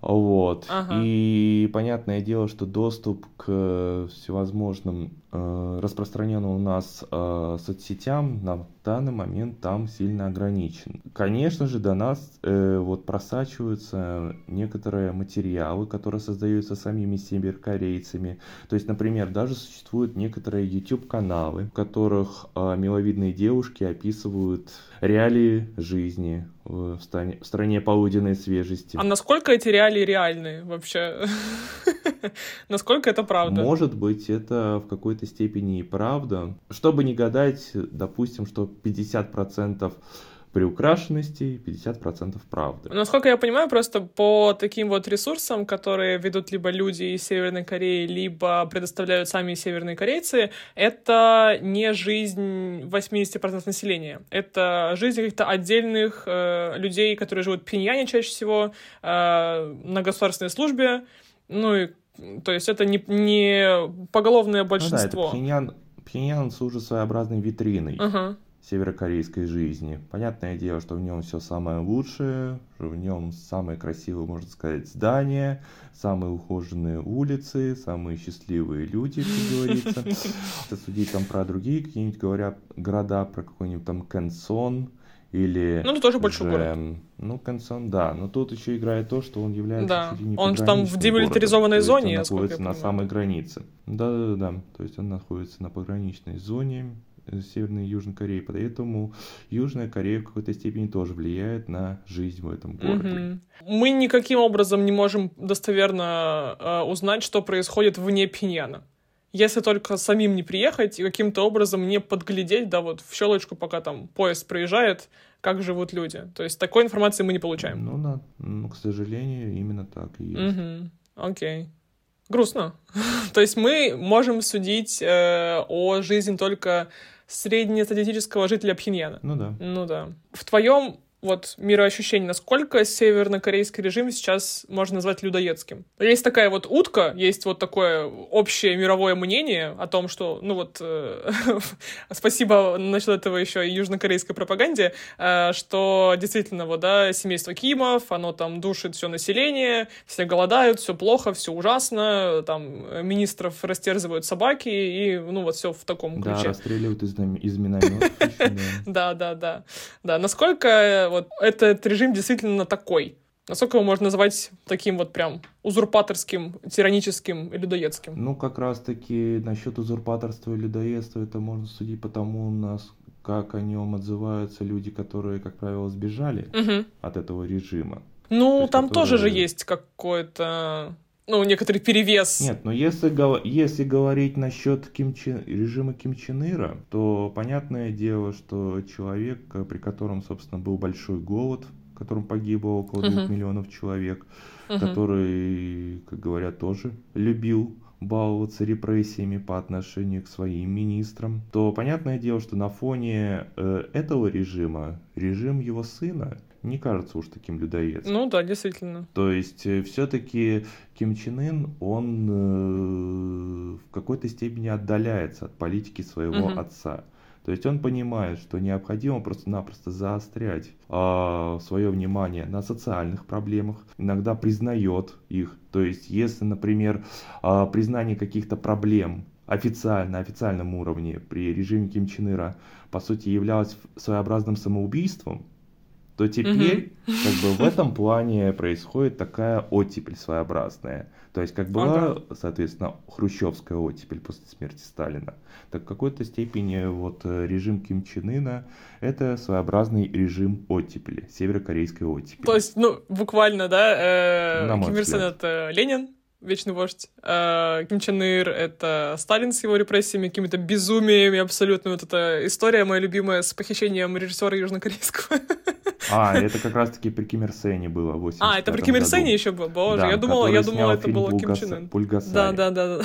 Вот. Ага. И понятное дело, что доступ к всевозможным э, распространенным у нас э, соцсетям на данный момент там сильно ограничен. Конечно же, до нас э, вот просачиваются некоторые материалы, которые создаются самими северокорейцами. То есть, например, даже существуют некоторые YouTube-каналы, в которых э, миловидные девушки описывают реалии жизни в стране, в стране полуденной свежести. А насколько эти реалии реальны вообще? Насколько это правда? Может быть, это в какой-то степени и правда. Чтобы не гадать, допустим, что 50% приукрашенности, 50% правды. Насколько я понимаю, просто по таким вот ресурсам, которые ведут либо люди из Северной Кореи, либо предоставляют сами северные корейцы, это не жизнь 80% населения. Это жизнь каких-то отдельных э, людей, которые живут в Пиньяне чаще всего, э, на государственной службе, ну и то есть это не, не поголовное большинство. Ну да, это Пхеньян, Пхеньян служит своеобразной витриной. Uh-huh северокорейской жизни. Понятное дело, что в нем все самое лучшее, в нем самые красивые, можно сказать, здания, самые ухоженные улицы, самые счастливые люди, как говорится. Если судить там про другие какие-нибудь говорят города, про какой-нибудь там Кэнсон, или ну, это тоже большой же, город. Ну, Кансон, да. Но тут еще играет то, что он является да. чуть ли не Он же там в демилитаризованной городом, зоне, он находится на самой границе. Да, да, да. То есть он находится на пограничной зоне Северной и Южной Кореи. Поэтому Южная Корея в какой-то степени тоже влияет на жизнь в этом городе. Угу. Мы никаким образом не можем достоверно э, узнать, что происходит вне Пиньяна. Если только самим не приехать и каким-то образом не подглядеть, да, вот в щелочку, пока там поезд проезжает, как живут люди. То есть такой информации мы не получаем. Ну, да. Ну, к сожалению, именно так и есть. Угу. Окей. Грустно. То есть мы можем судить э, о жизни только среднестатистического жителя Пхеньяна. Ну да. Ну да. В твоем вот мироощущение, насколько севернокорейский режим сейчас можно назвать людоедским. Есть такая вот утка, есть вот такое общее мировое мнение о том, что, ну вот, э, спасибо насчет этого еще и южнокорейской пропаганде, э, что действительно, вот, да, семейство Кимов, оно там душит все население, все голодают, все плохо, все ужасно, там министров растерзывают собаки, и, ну вот, все в таком ключе. Да, расстреливают из, из минометов. Да, да, да. Да, насколько вот этот режим действительно такой. Насколько его можно назвать таким вот прям узурпаторским, тираническим и людоедским? Ну, как раз-таки насчет узурпаторства и людоедства это можно судить по тому, нас, как о нем отзываются люди, которые, как правило, сбежали угу. от этого режима. Ну, есть, там которые... тоже же есть какой-то ну, некоторый перевес. Нет, но если, если говорить насчет Ким Чен, режима Ким Чен Ира, то понятное дело, что человек, э, при котором, собственно, был большой голод, в котором погибло около двух uh-huh. миллионов человек, uh-huh. который, как говорят, тоже любил баловаться репрессиями по отношению к своим министрам, то понятное дело, что на фоне э, этого режима, режим его сына не кажется уж таким людоедом. Ну да, действительно. То есть э, все-таки Ким Чен Ын, он э, в какой-то степени отдаляется от политики своего угу. отца. То есть он понимает, что необходимо просто-напросто заострять э, а, свое внимание на социальных проблемах, иногда признает их. То есть если, например, э, признание каких-то проблем официально, на официальном уровне при режиме Ким Чен Ира, по сути, являлось своеобразным самоубийством, то теперь угу. как бы в этом плане происходит такая оттепель своеобразная. То есть как была, ага. соответственно, хрущевская оттепель после смерти Сталина, так в какой-то степени вот э, режим Ким Чен Ына это своеобразный режим оттепели, северокорейской оттепели. То есть, ну, буквально, да, э, Ким Ир Сен это Ленин, вечный вождь. А Ким Чен Ир — это Сталин с его репрессиями, какими-то безумиями абсолютно. Вот эта история моя любимая с похищением режиссера южнокорейского. А, это как раз-таки при Ким Ир Сене было в А, это при Ким Ир Сене еще было? Боже, да, я думала, я думала, это было Ким Чен Ын. Да, да, да, да.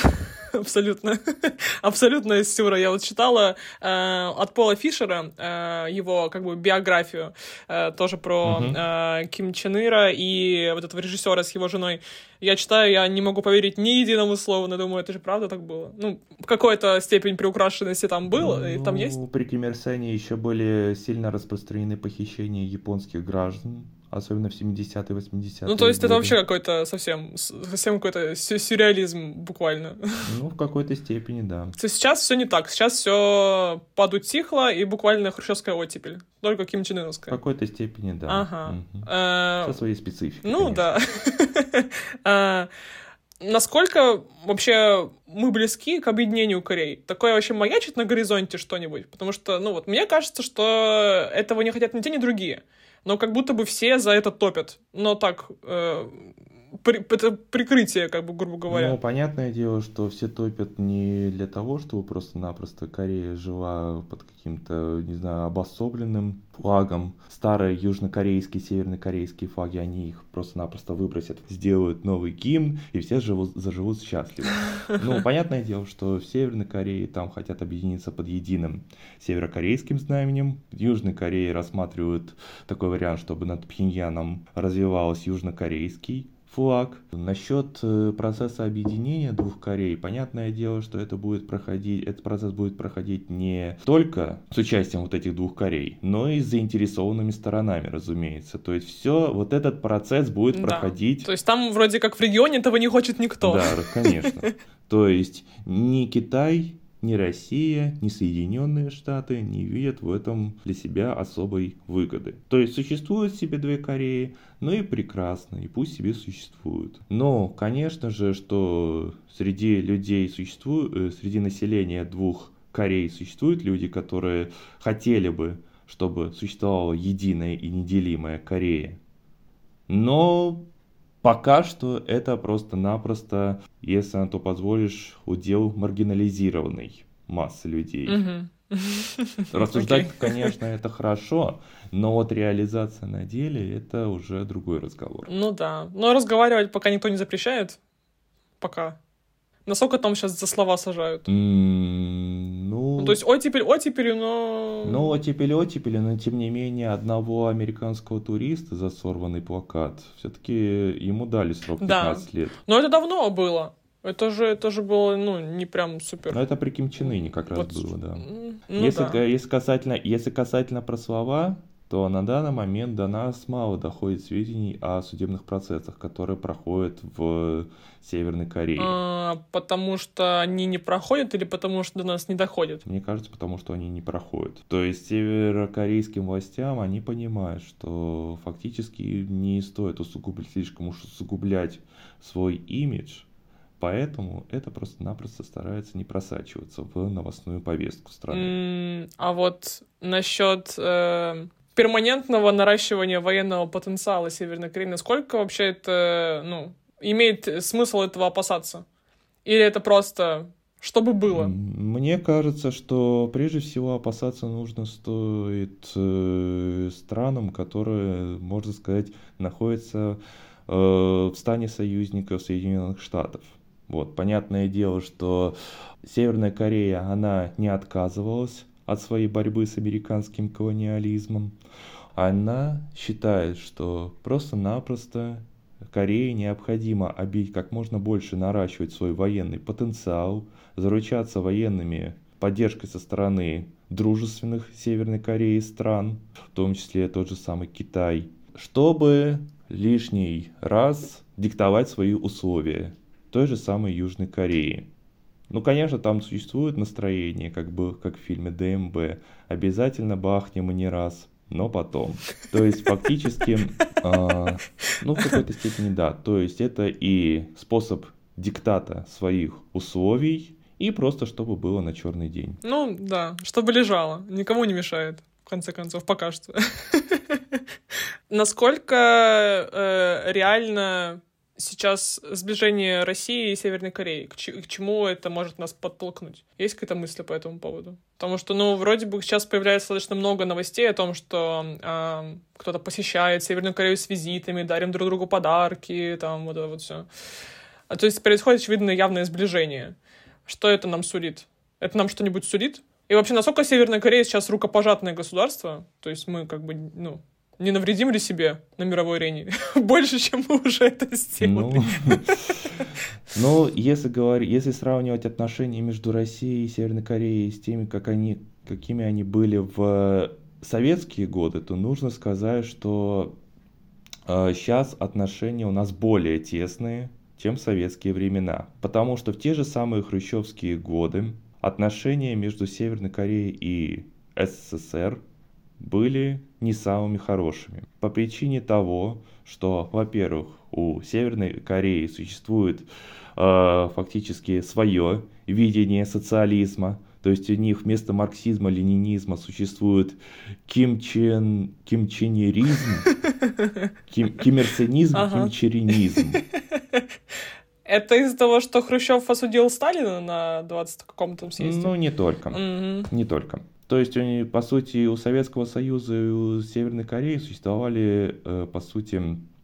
Абсолютно. Абсолютно сюра. Я вот читала э, от Пола Фишера э, его как бы биографию э, тоже про uh-huh. э, Ким Чен Ира и вот этого режиссера с его женой. Я читаю, я не могу поверить ни единому слову, но думаю, это же правда так было. Ну, какой-то степень приукрашенности там было, ну, и там есть. Ну, при Ким Ир Сене еще были сильно распространены похищения японских граждан особенно в 70-е, 80-е. Ну, то есть годы. это вообще какой-то совсем, совсем какой-то сюрреализм буквально. Ну, в какой-то степени, да. То есть сейчас все не так. Сейчас все подутихло и буквально хрущевская оттепель. Только Ким Чен Ыновская. В какой-то степени, да. Ага. Угу. Со своей спецификой, Ну, да. Насколько вообще мы близки к объединению Кореи? Такое вообще маячит на горизонте что-нибудь? Потому что, ну вот, мне кажется, что этого не хотят ни те, ни другие но как будто бы все за это топят. Но так, э, при, это прикрытие, как бы, грубо говоря. Ну, понятное дело, что все топят не для того, чтобы просто-напросто Корея жила под каким-то, не знаю, обособленным флагом. Старые южнокорейские, севернокорейские флаги, они их просто-напросто выбросят, сделают новый гимн, и все живут, заживут счастливо. Ну, понятное дело, что в Северной Корее там хотят объединиться под единым северокорейским знаменем. В Южной Корее рассматривают такой вариант, чтобы над Пхеньяном развивался южнокорейский флаг. Насчет э, процесса объединения двух Корей, понятное дело, что это будет проходить, этот процесс будет проходить не только с участием вот этих двух Корей, но и с заинтересованными сторонами, разумеется. То есть все, вот этот процесс будет да. проходить... То есть там вроде как в регионе этого не хочет никто. Да, конечно. То есть ни Китай, ни Россия, ни Соединенные Штаты не видят в этом для себя особой выгоды. То есть существуют себе две Кореи, ну и прекрасно, и пусть себе существуют. Но, конечно же, что среди людей существует, э, среди населения двух Корей существуют люди, которые хотели бы, чтобы существовала единая и неделимая Корея. Но Пока что это просто-напросто, если на то позволишь, удел маргинализированной массы людей. Рассуждать, okay. конечно, это хорошо, но вот реализация на деле это уже другой разговор. Ну да. Но разговаривать пока никто не запрещает. Пока. Насколько там сейчас за слова сажают? М, Ну, Ну, то есть оттепель, оттепель, но... ну, оттепели, оттепели, но тем не менее одного американского туриста за сорванный плакат все-таки ему дали срок Да. 15 лет. Но это давно было. Это же, это же было, ну, не прям супер. Но это при Ким Чен Ыне как раз Вот, было, да. Ну, если, да. если, касательно, если касательно про слова, то на данный момент до нас мало доходит сведений о судебных процессах, которые проходят в Северной Корее. А, потому что они не проходят или потому что до нас не доходят? Мне кажется, потому что они не проходят. То есть северокорейским властям они понимают, что фактически не стоит усугублять, слишком уж усугублять свой имидж, поэтому это просто-напросто старается не просачиваться в новостную повестку страны. А вот насчет э, перманентного наращивания военного потенциала Северной Кореи, насколько вообще это, ну, имеет смысл этого опасаться? Или это просто чтобы было? Мне кажется, что прежде всего опасаться нужно стоит э, странам, которые, можно сказать, находятся э, в стане союзников Соединенных Штатов. Вот, понятное дело, что Северная Корея, она не отказывалась от своей борьбы с американским колониализмом. Она считает, что просто-напросто Корее необходимо обить как можно больше наращивать свой военный потенциал, заручаться военными поддержкой со стороны дружественных Северной Кореи стран, в том числе тот же самый Китай, чтобы лишний раз диктовать свои условия той же самой Южной Кореи. Ну, конечно, там существует настроение, как бы, как в фильме ДМБ. Обязательно бахнем и не раз, но потом. То есть, фактически, а, ну, в какой-то степени да. То есть, это и способ диктата своих условий, и просто чтобы было на черный день. Ну, да, чтобы лежало, никому не мешает, в конце концов, пока что. Насколько э, реально сейчас сближение России и Северной Кореи? К, к чему это может нас подтолкнуть? Есть какая-то мысль по этому поводу? Потому что, ну, вроде бы сейчас появляется достаточно много новостей о том, что а, кто-то посещает Северную Корею с визитами, дарим друг другу подарки, там вот это вот все. А, то есть происходит, очевидно, явное сближение. Что это нам сулит? Это нам что-нибудь сулит? И вообще, насколько Северная Корея сейчас рукопожатное государство? То есть мы как бы, ну, не навредим ли себе на мировой арене больше, чем мы уже это сделали? Ну, ну, если говорить, если сравнивать отношения между Россией и Северной Кореей с теми, как они, какими они были в советские годы, то нужно сказать, что э, сейчас отношения у нас более тесные, чем в советские времена. Потому что в те же самые хрущевские годы отношения между Северной Кореей и СССР были не самыми хорошими. По причине того, что, во-первых, у Северной Кореи существует э, фактически свое видение социализма, то есть у них вместо марксизма, ленинизма существует кимчен, кимченеризм, ким, киммерсонизм, Ага. кимчеринизм. Это из-за того, что Хрущев осудил Сталина на 20 каком-то съезде? Ну, не только. Не только. То есть, они, по сути, у Советского Союза и у Северной Кореи существовали, э, по сути,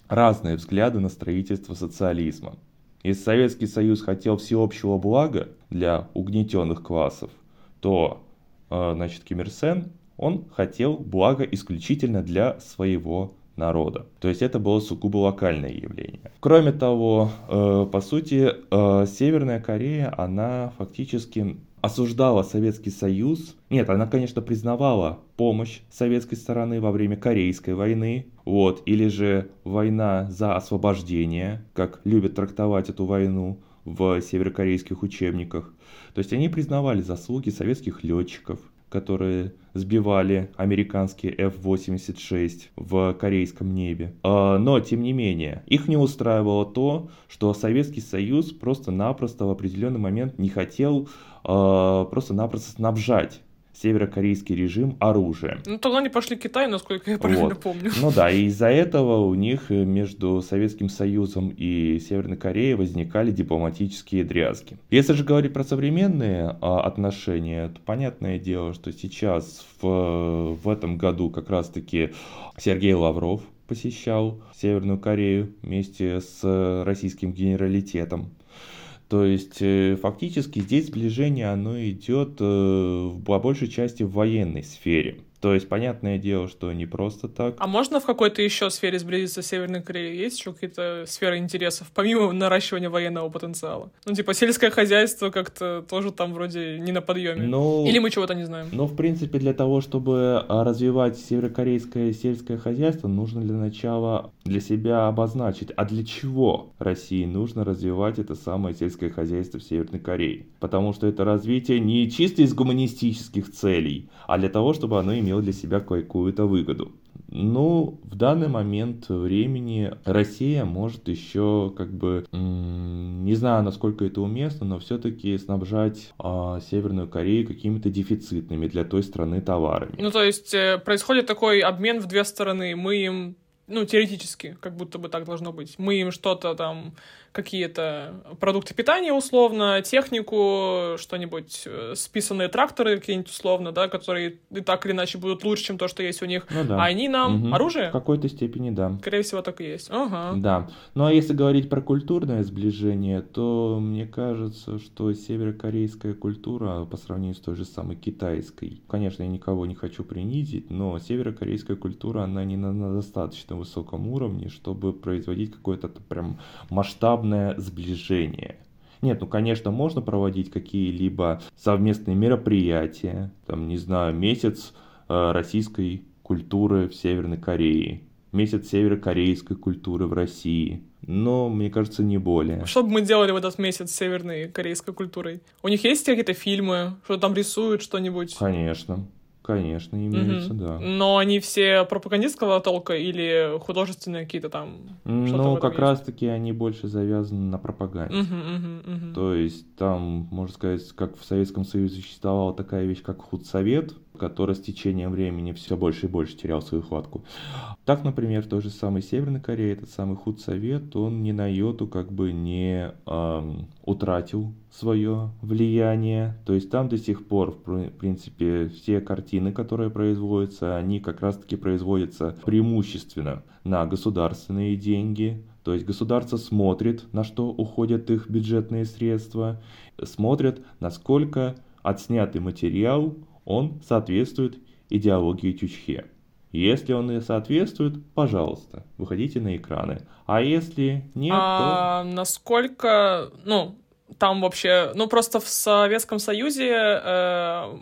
разные взгляды на строительство социализма. Если Советский Союз хотел всеобщего блага для угнетенных классов, то, э, значит, Ким Ир Сен, он хотел блага исключительно для своего народа. То есть это было сугубо локальное явление. Кроме того, э, по сути, Северная Корея, она фактически осуждала Советский Союз. Нет, она, конечно, признавала помощь советской стороны во время Корейской войны, вот, или же война за освобождение, как любят трактовать эту войну в северокорейских учебниках. То есть они признавали заслуги советских летчиков, которые сбивали американские F-86 в корейском небе. А, Но, тем не менее, их не устраивало то, что Советский Союз просто-напросто в определенный момент не хотел просто-напросто снабжать северокорейский режим оружием. Ну, тогда они пошли к Китаю, насколько я правильно Вот. помню. Ну да, и из-за этого у них э, между Советским Союзом и Северной Кореей возникали дипломатические дрязги. Если же говорить про современные а, отношения, то понятное дело, что сейчас в, в этом году как раз-таки Сергей Лавров посещал Северную Корею вместе с российским генералитетом. То есть э, фактически здесь сближение, оно идет э, по большей части в военной сфере. То есть, понятное дело, что не просто так. А можно в какой-то еще сфере сблизиться с Северной Кореей? Есть еще какие-то сферы интересов, помимо наращивания военного потенциала? Ну, типа, сельское хозяйство как-то тоже там вроде не на подъеме. Ну, Или мы чего-то не знаем? Ну, в принципе, для того, чтобы а, развивать северокорейское сельское хозяйство, нужно для начала для себя обозначить, а для чего России нужно развивать это самое сельское хозяйство в Северной Корее. Потому что это развитие не чисто из гуманистических целей, а для того, чтобы оно имело имел для себя какую-то выгоду. Ну, в данный момент времени Россия может еще как бы, не знаю, насколько это уместно, но все-таки снабжать э, Северную Корею какими-то дефицитными для той страны товарами. Ну, то есть э, происходит такой обмен в две стороны. Мы им ну, теоретически, как будто бы так должно быть. Мы им что-то там, какие-то продукты питания условно, технику, что-нибудь, э, списанные тракторы какие-нибудь условно, да, которые и так или иначе будут лучше, чем то, что есть у них. Ну, да. А они нам угу. оружие? В какой-то степени, да. Скорее всего, так и есть. Ага. Да. Ну, а если говорить про культурное сближение, то мне кажется, что северокорейская культура по сравнению с той же самой китайской, конечно, я никого не хочу принизить, но северокорейская культура, она не на, на достаточно высоком уровне, чтобы производить какое-то прям масштабное сближение. Нет, ну, конечно, можно проводить какие-либо совместные мероприятия, там, не знаю, месяц э, российской культуры в Северной Корее, месяц северокорейской культуры в России. Но, мне кажется, не более. Что бы мы делали в этот месяц с северной корейской культурой? У них есть какие-то фильмы, что там рисуют что-нибудь? Конечно. Конечно, имеются, угу. да. Но они все пропагандистского толка или художественные какие-то там? Ну, как раз-таки они больше завязаны на пропаганде. Угу, угу, угу. То есть там, можно сказать, как в Советском Союзе существовала такая вещь, как худсовет, который с течением времени все больше и больше терял свою хватку. Так, например, в той же самой Северной Корее этот самый худсовет, он ни на йоту как бы не эм, утратил свое влияние. То есть там до сих пор, в принципе, все картины, которые производятся, они как раз-таки производятся преимущественно на государственные деньги. То есть государство смотрит, на что уходят их бюджетные средства, смотрит, насколько отснятый материал он соответствует идеологии Чучхе. Если он и соответствует, пожалуйста, выходите на экраны. А если нет, а, то... Насколько, ну, там вообще, ну просто в Советском Союзе э,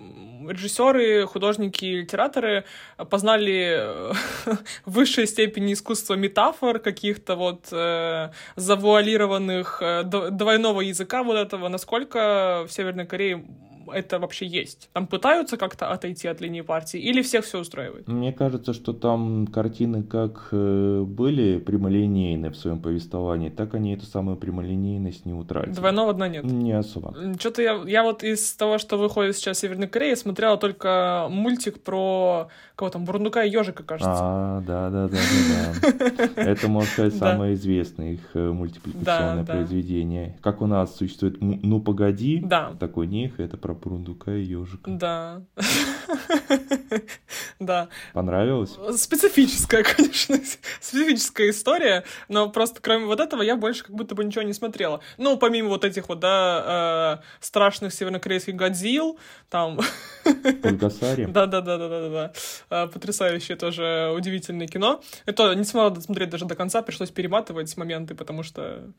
режиссеры, художники, литераторы познали э, в высшей степени искусства метафор, каких-то вот э, завуалированных э, двойного языка вот этого, насколько в Северной Корее это вообще есть? Там пытаются как-то отойти от линии партии или всех все устраивает? Мне кажется, что там картины как э, были прямолинейны в своем повествовании, так они эту самую прямолинейность не утратили. Двойного дна нет? Не особо. Что-то я, я вот из того, что выходит сейчас в Северной Корее, смотрела только мультик про кого там, Бурундука и Ежика, кажется. А, да, да, да, да. Это, можно сказать, самое известное их э, мультипликационное произведение. Как у нас существует «Ну, погоди», так у них это про Бурундука и Ежика. Да. Да. Понравилось? Специфическая, конечно, специфическая история, но просто кроме вот этого я больше как будто бы ничего не смотрела. Ну, помимо вот этих вот, да, э, страшных севернокорейских Годзилл, там... Пульгасари. Да-да-да-да-да-да. Э, потрясающее тоже удивительное кино. Это не смогла смотреть даже до конца, пришлось перематывать моменты, потому что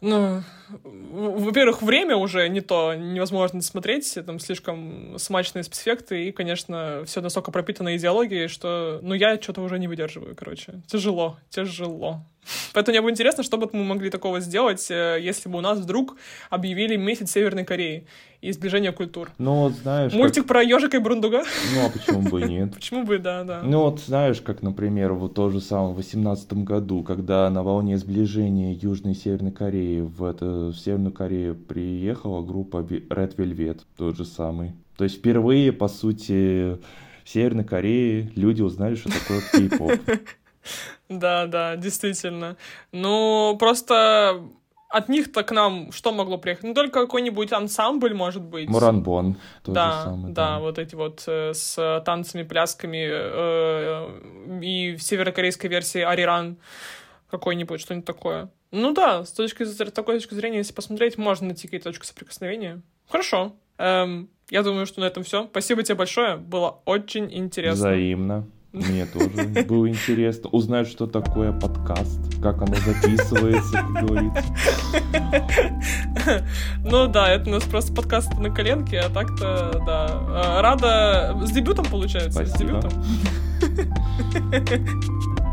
ну, во-первых, время уже не то, невозможно смотреть, там слишком смачные спецэффекты, и, конечно, все настолько пропитано идеологией, что, ну, я что-то уже не выдерживаю, короче. Тяжело, тяжело. Поэтому мне было интересно, что бы мы могли такого сделать, э, если бы у нас вдруг объявили месяц Северной Кореи и сближение культур. Ну, вот знаешь... Мультик как... про ежика и Брундуга? Ну, а почему бы и нет? Почему бы, да, да. Ну, вот знаешь, как, например, вот то же самое в 18 году, когда на волне сближения Южной и Северной Кореи в, это, в Северную Корею приехала группа Red Velvet, тот же самый. То есть впервые, по сути, в Северной Корее люди узнали, что такое кей-поп. Да, да, действительно. Ну, просто от них-то к нам что могло приехать? Ну, только какой-нибудь ансамбль, может быть. Муранбон. Да, самый, да, да, вот эти вот э, с танцами, плясками э, и в северокорейской версии Ариран какой-нибудь, что-нибудь такое. Ну да, с точки с такой точки зрения, если посмотреть, можно найти какие-то точки соприкосновения. Хорошо. Эм, я думаю, что на этом все. Спасибо тебе большое. Было очень интересно. Взаимно. Мне тоже было интересно узнать, что такое подкаст, как оно записывается, как говорится. Ну да, это у нас просто подкаст на коленке, а так-то, да. А, рада с дебютом, получается, Спасибо. с дебютом.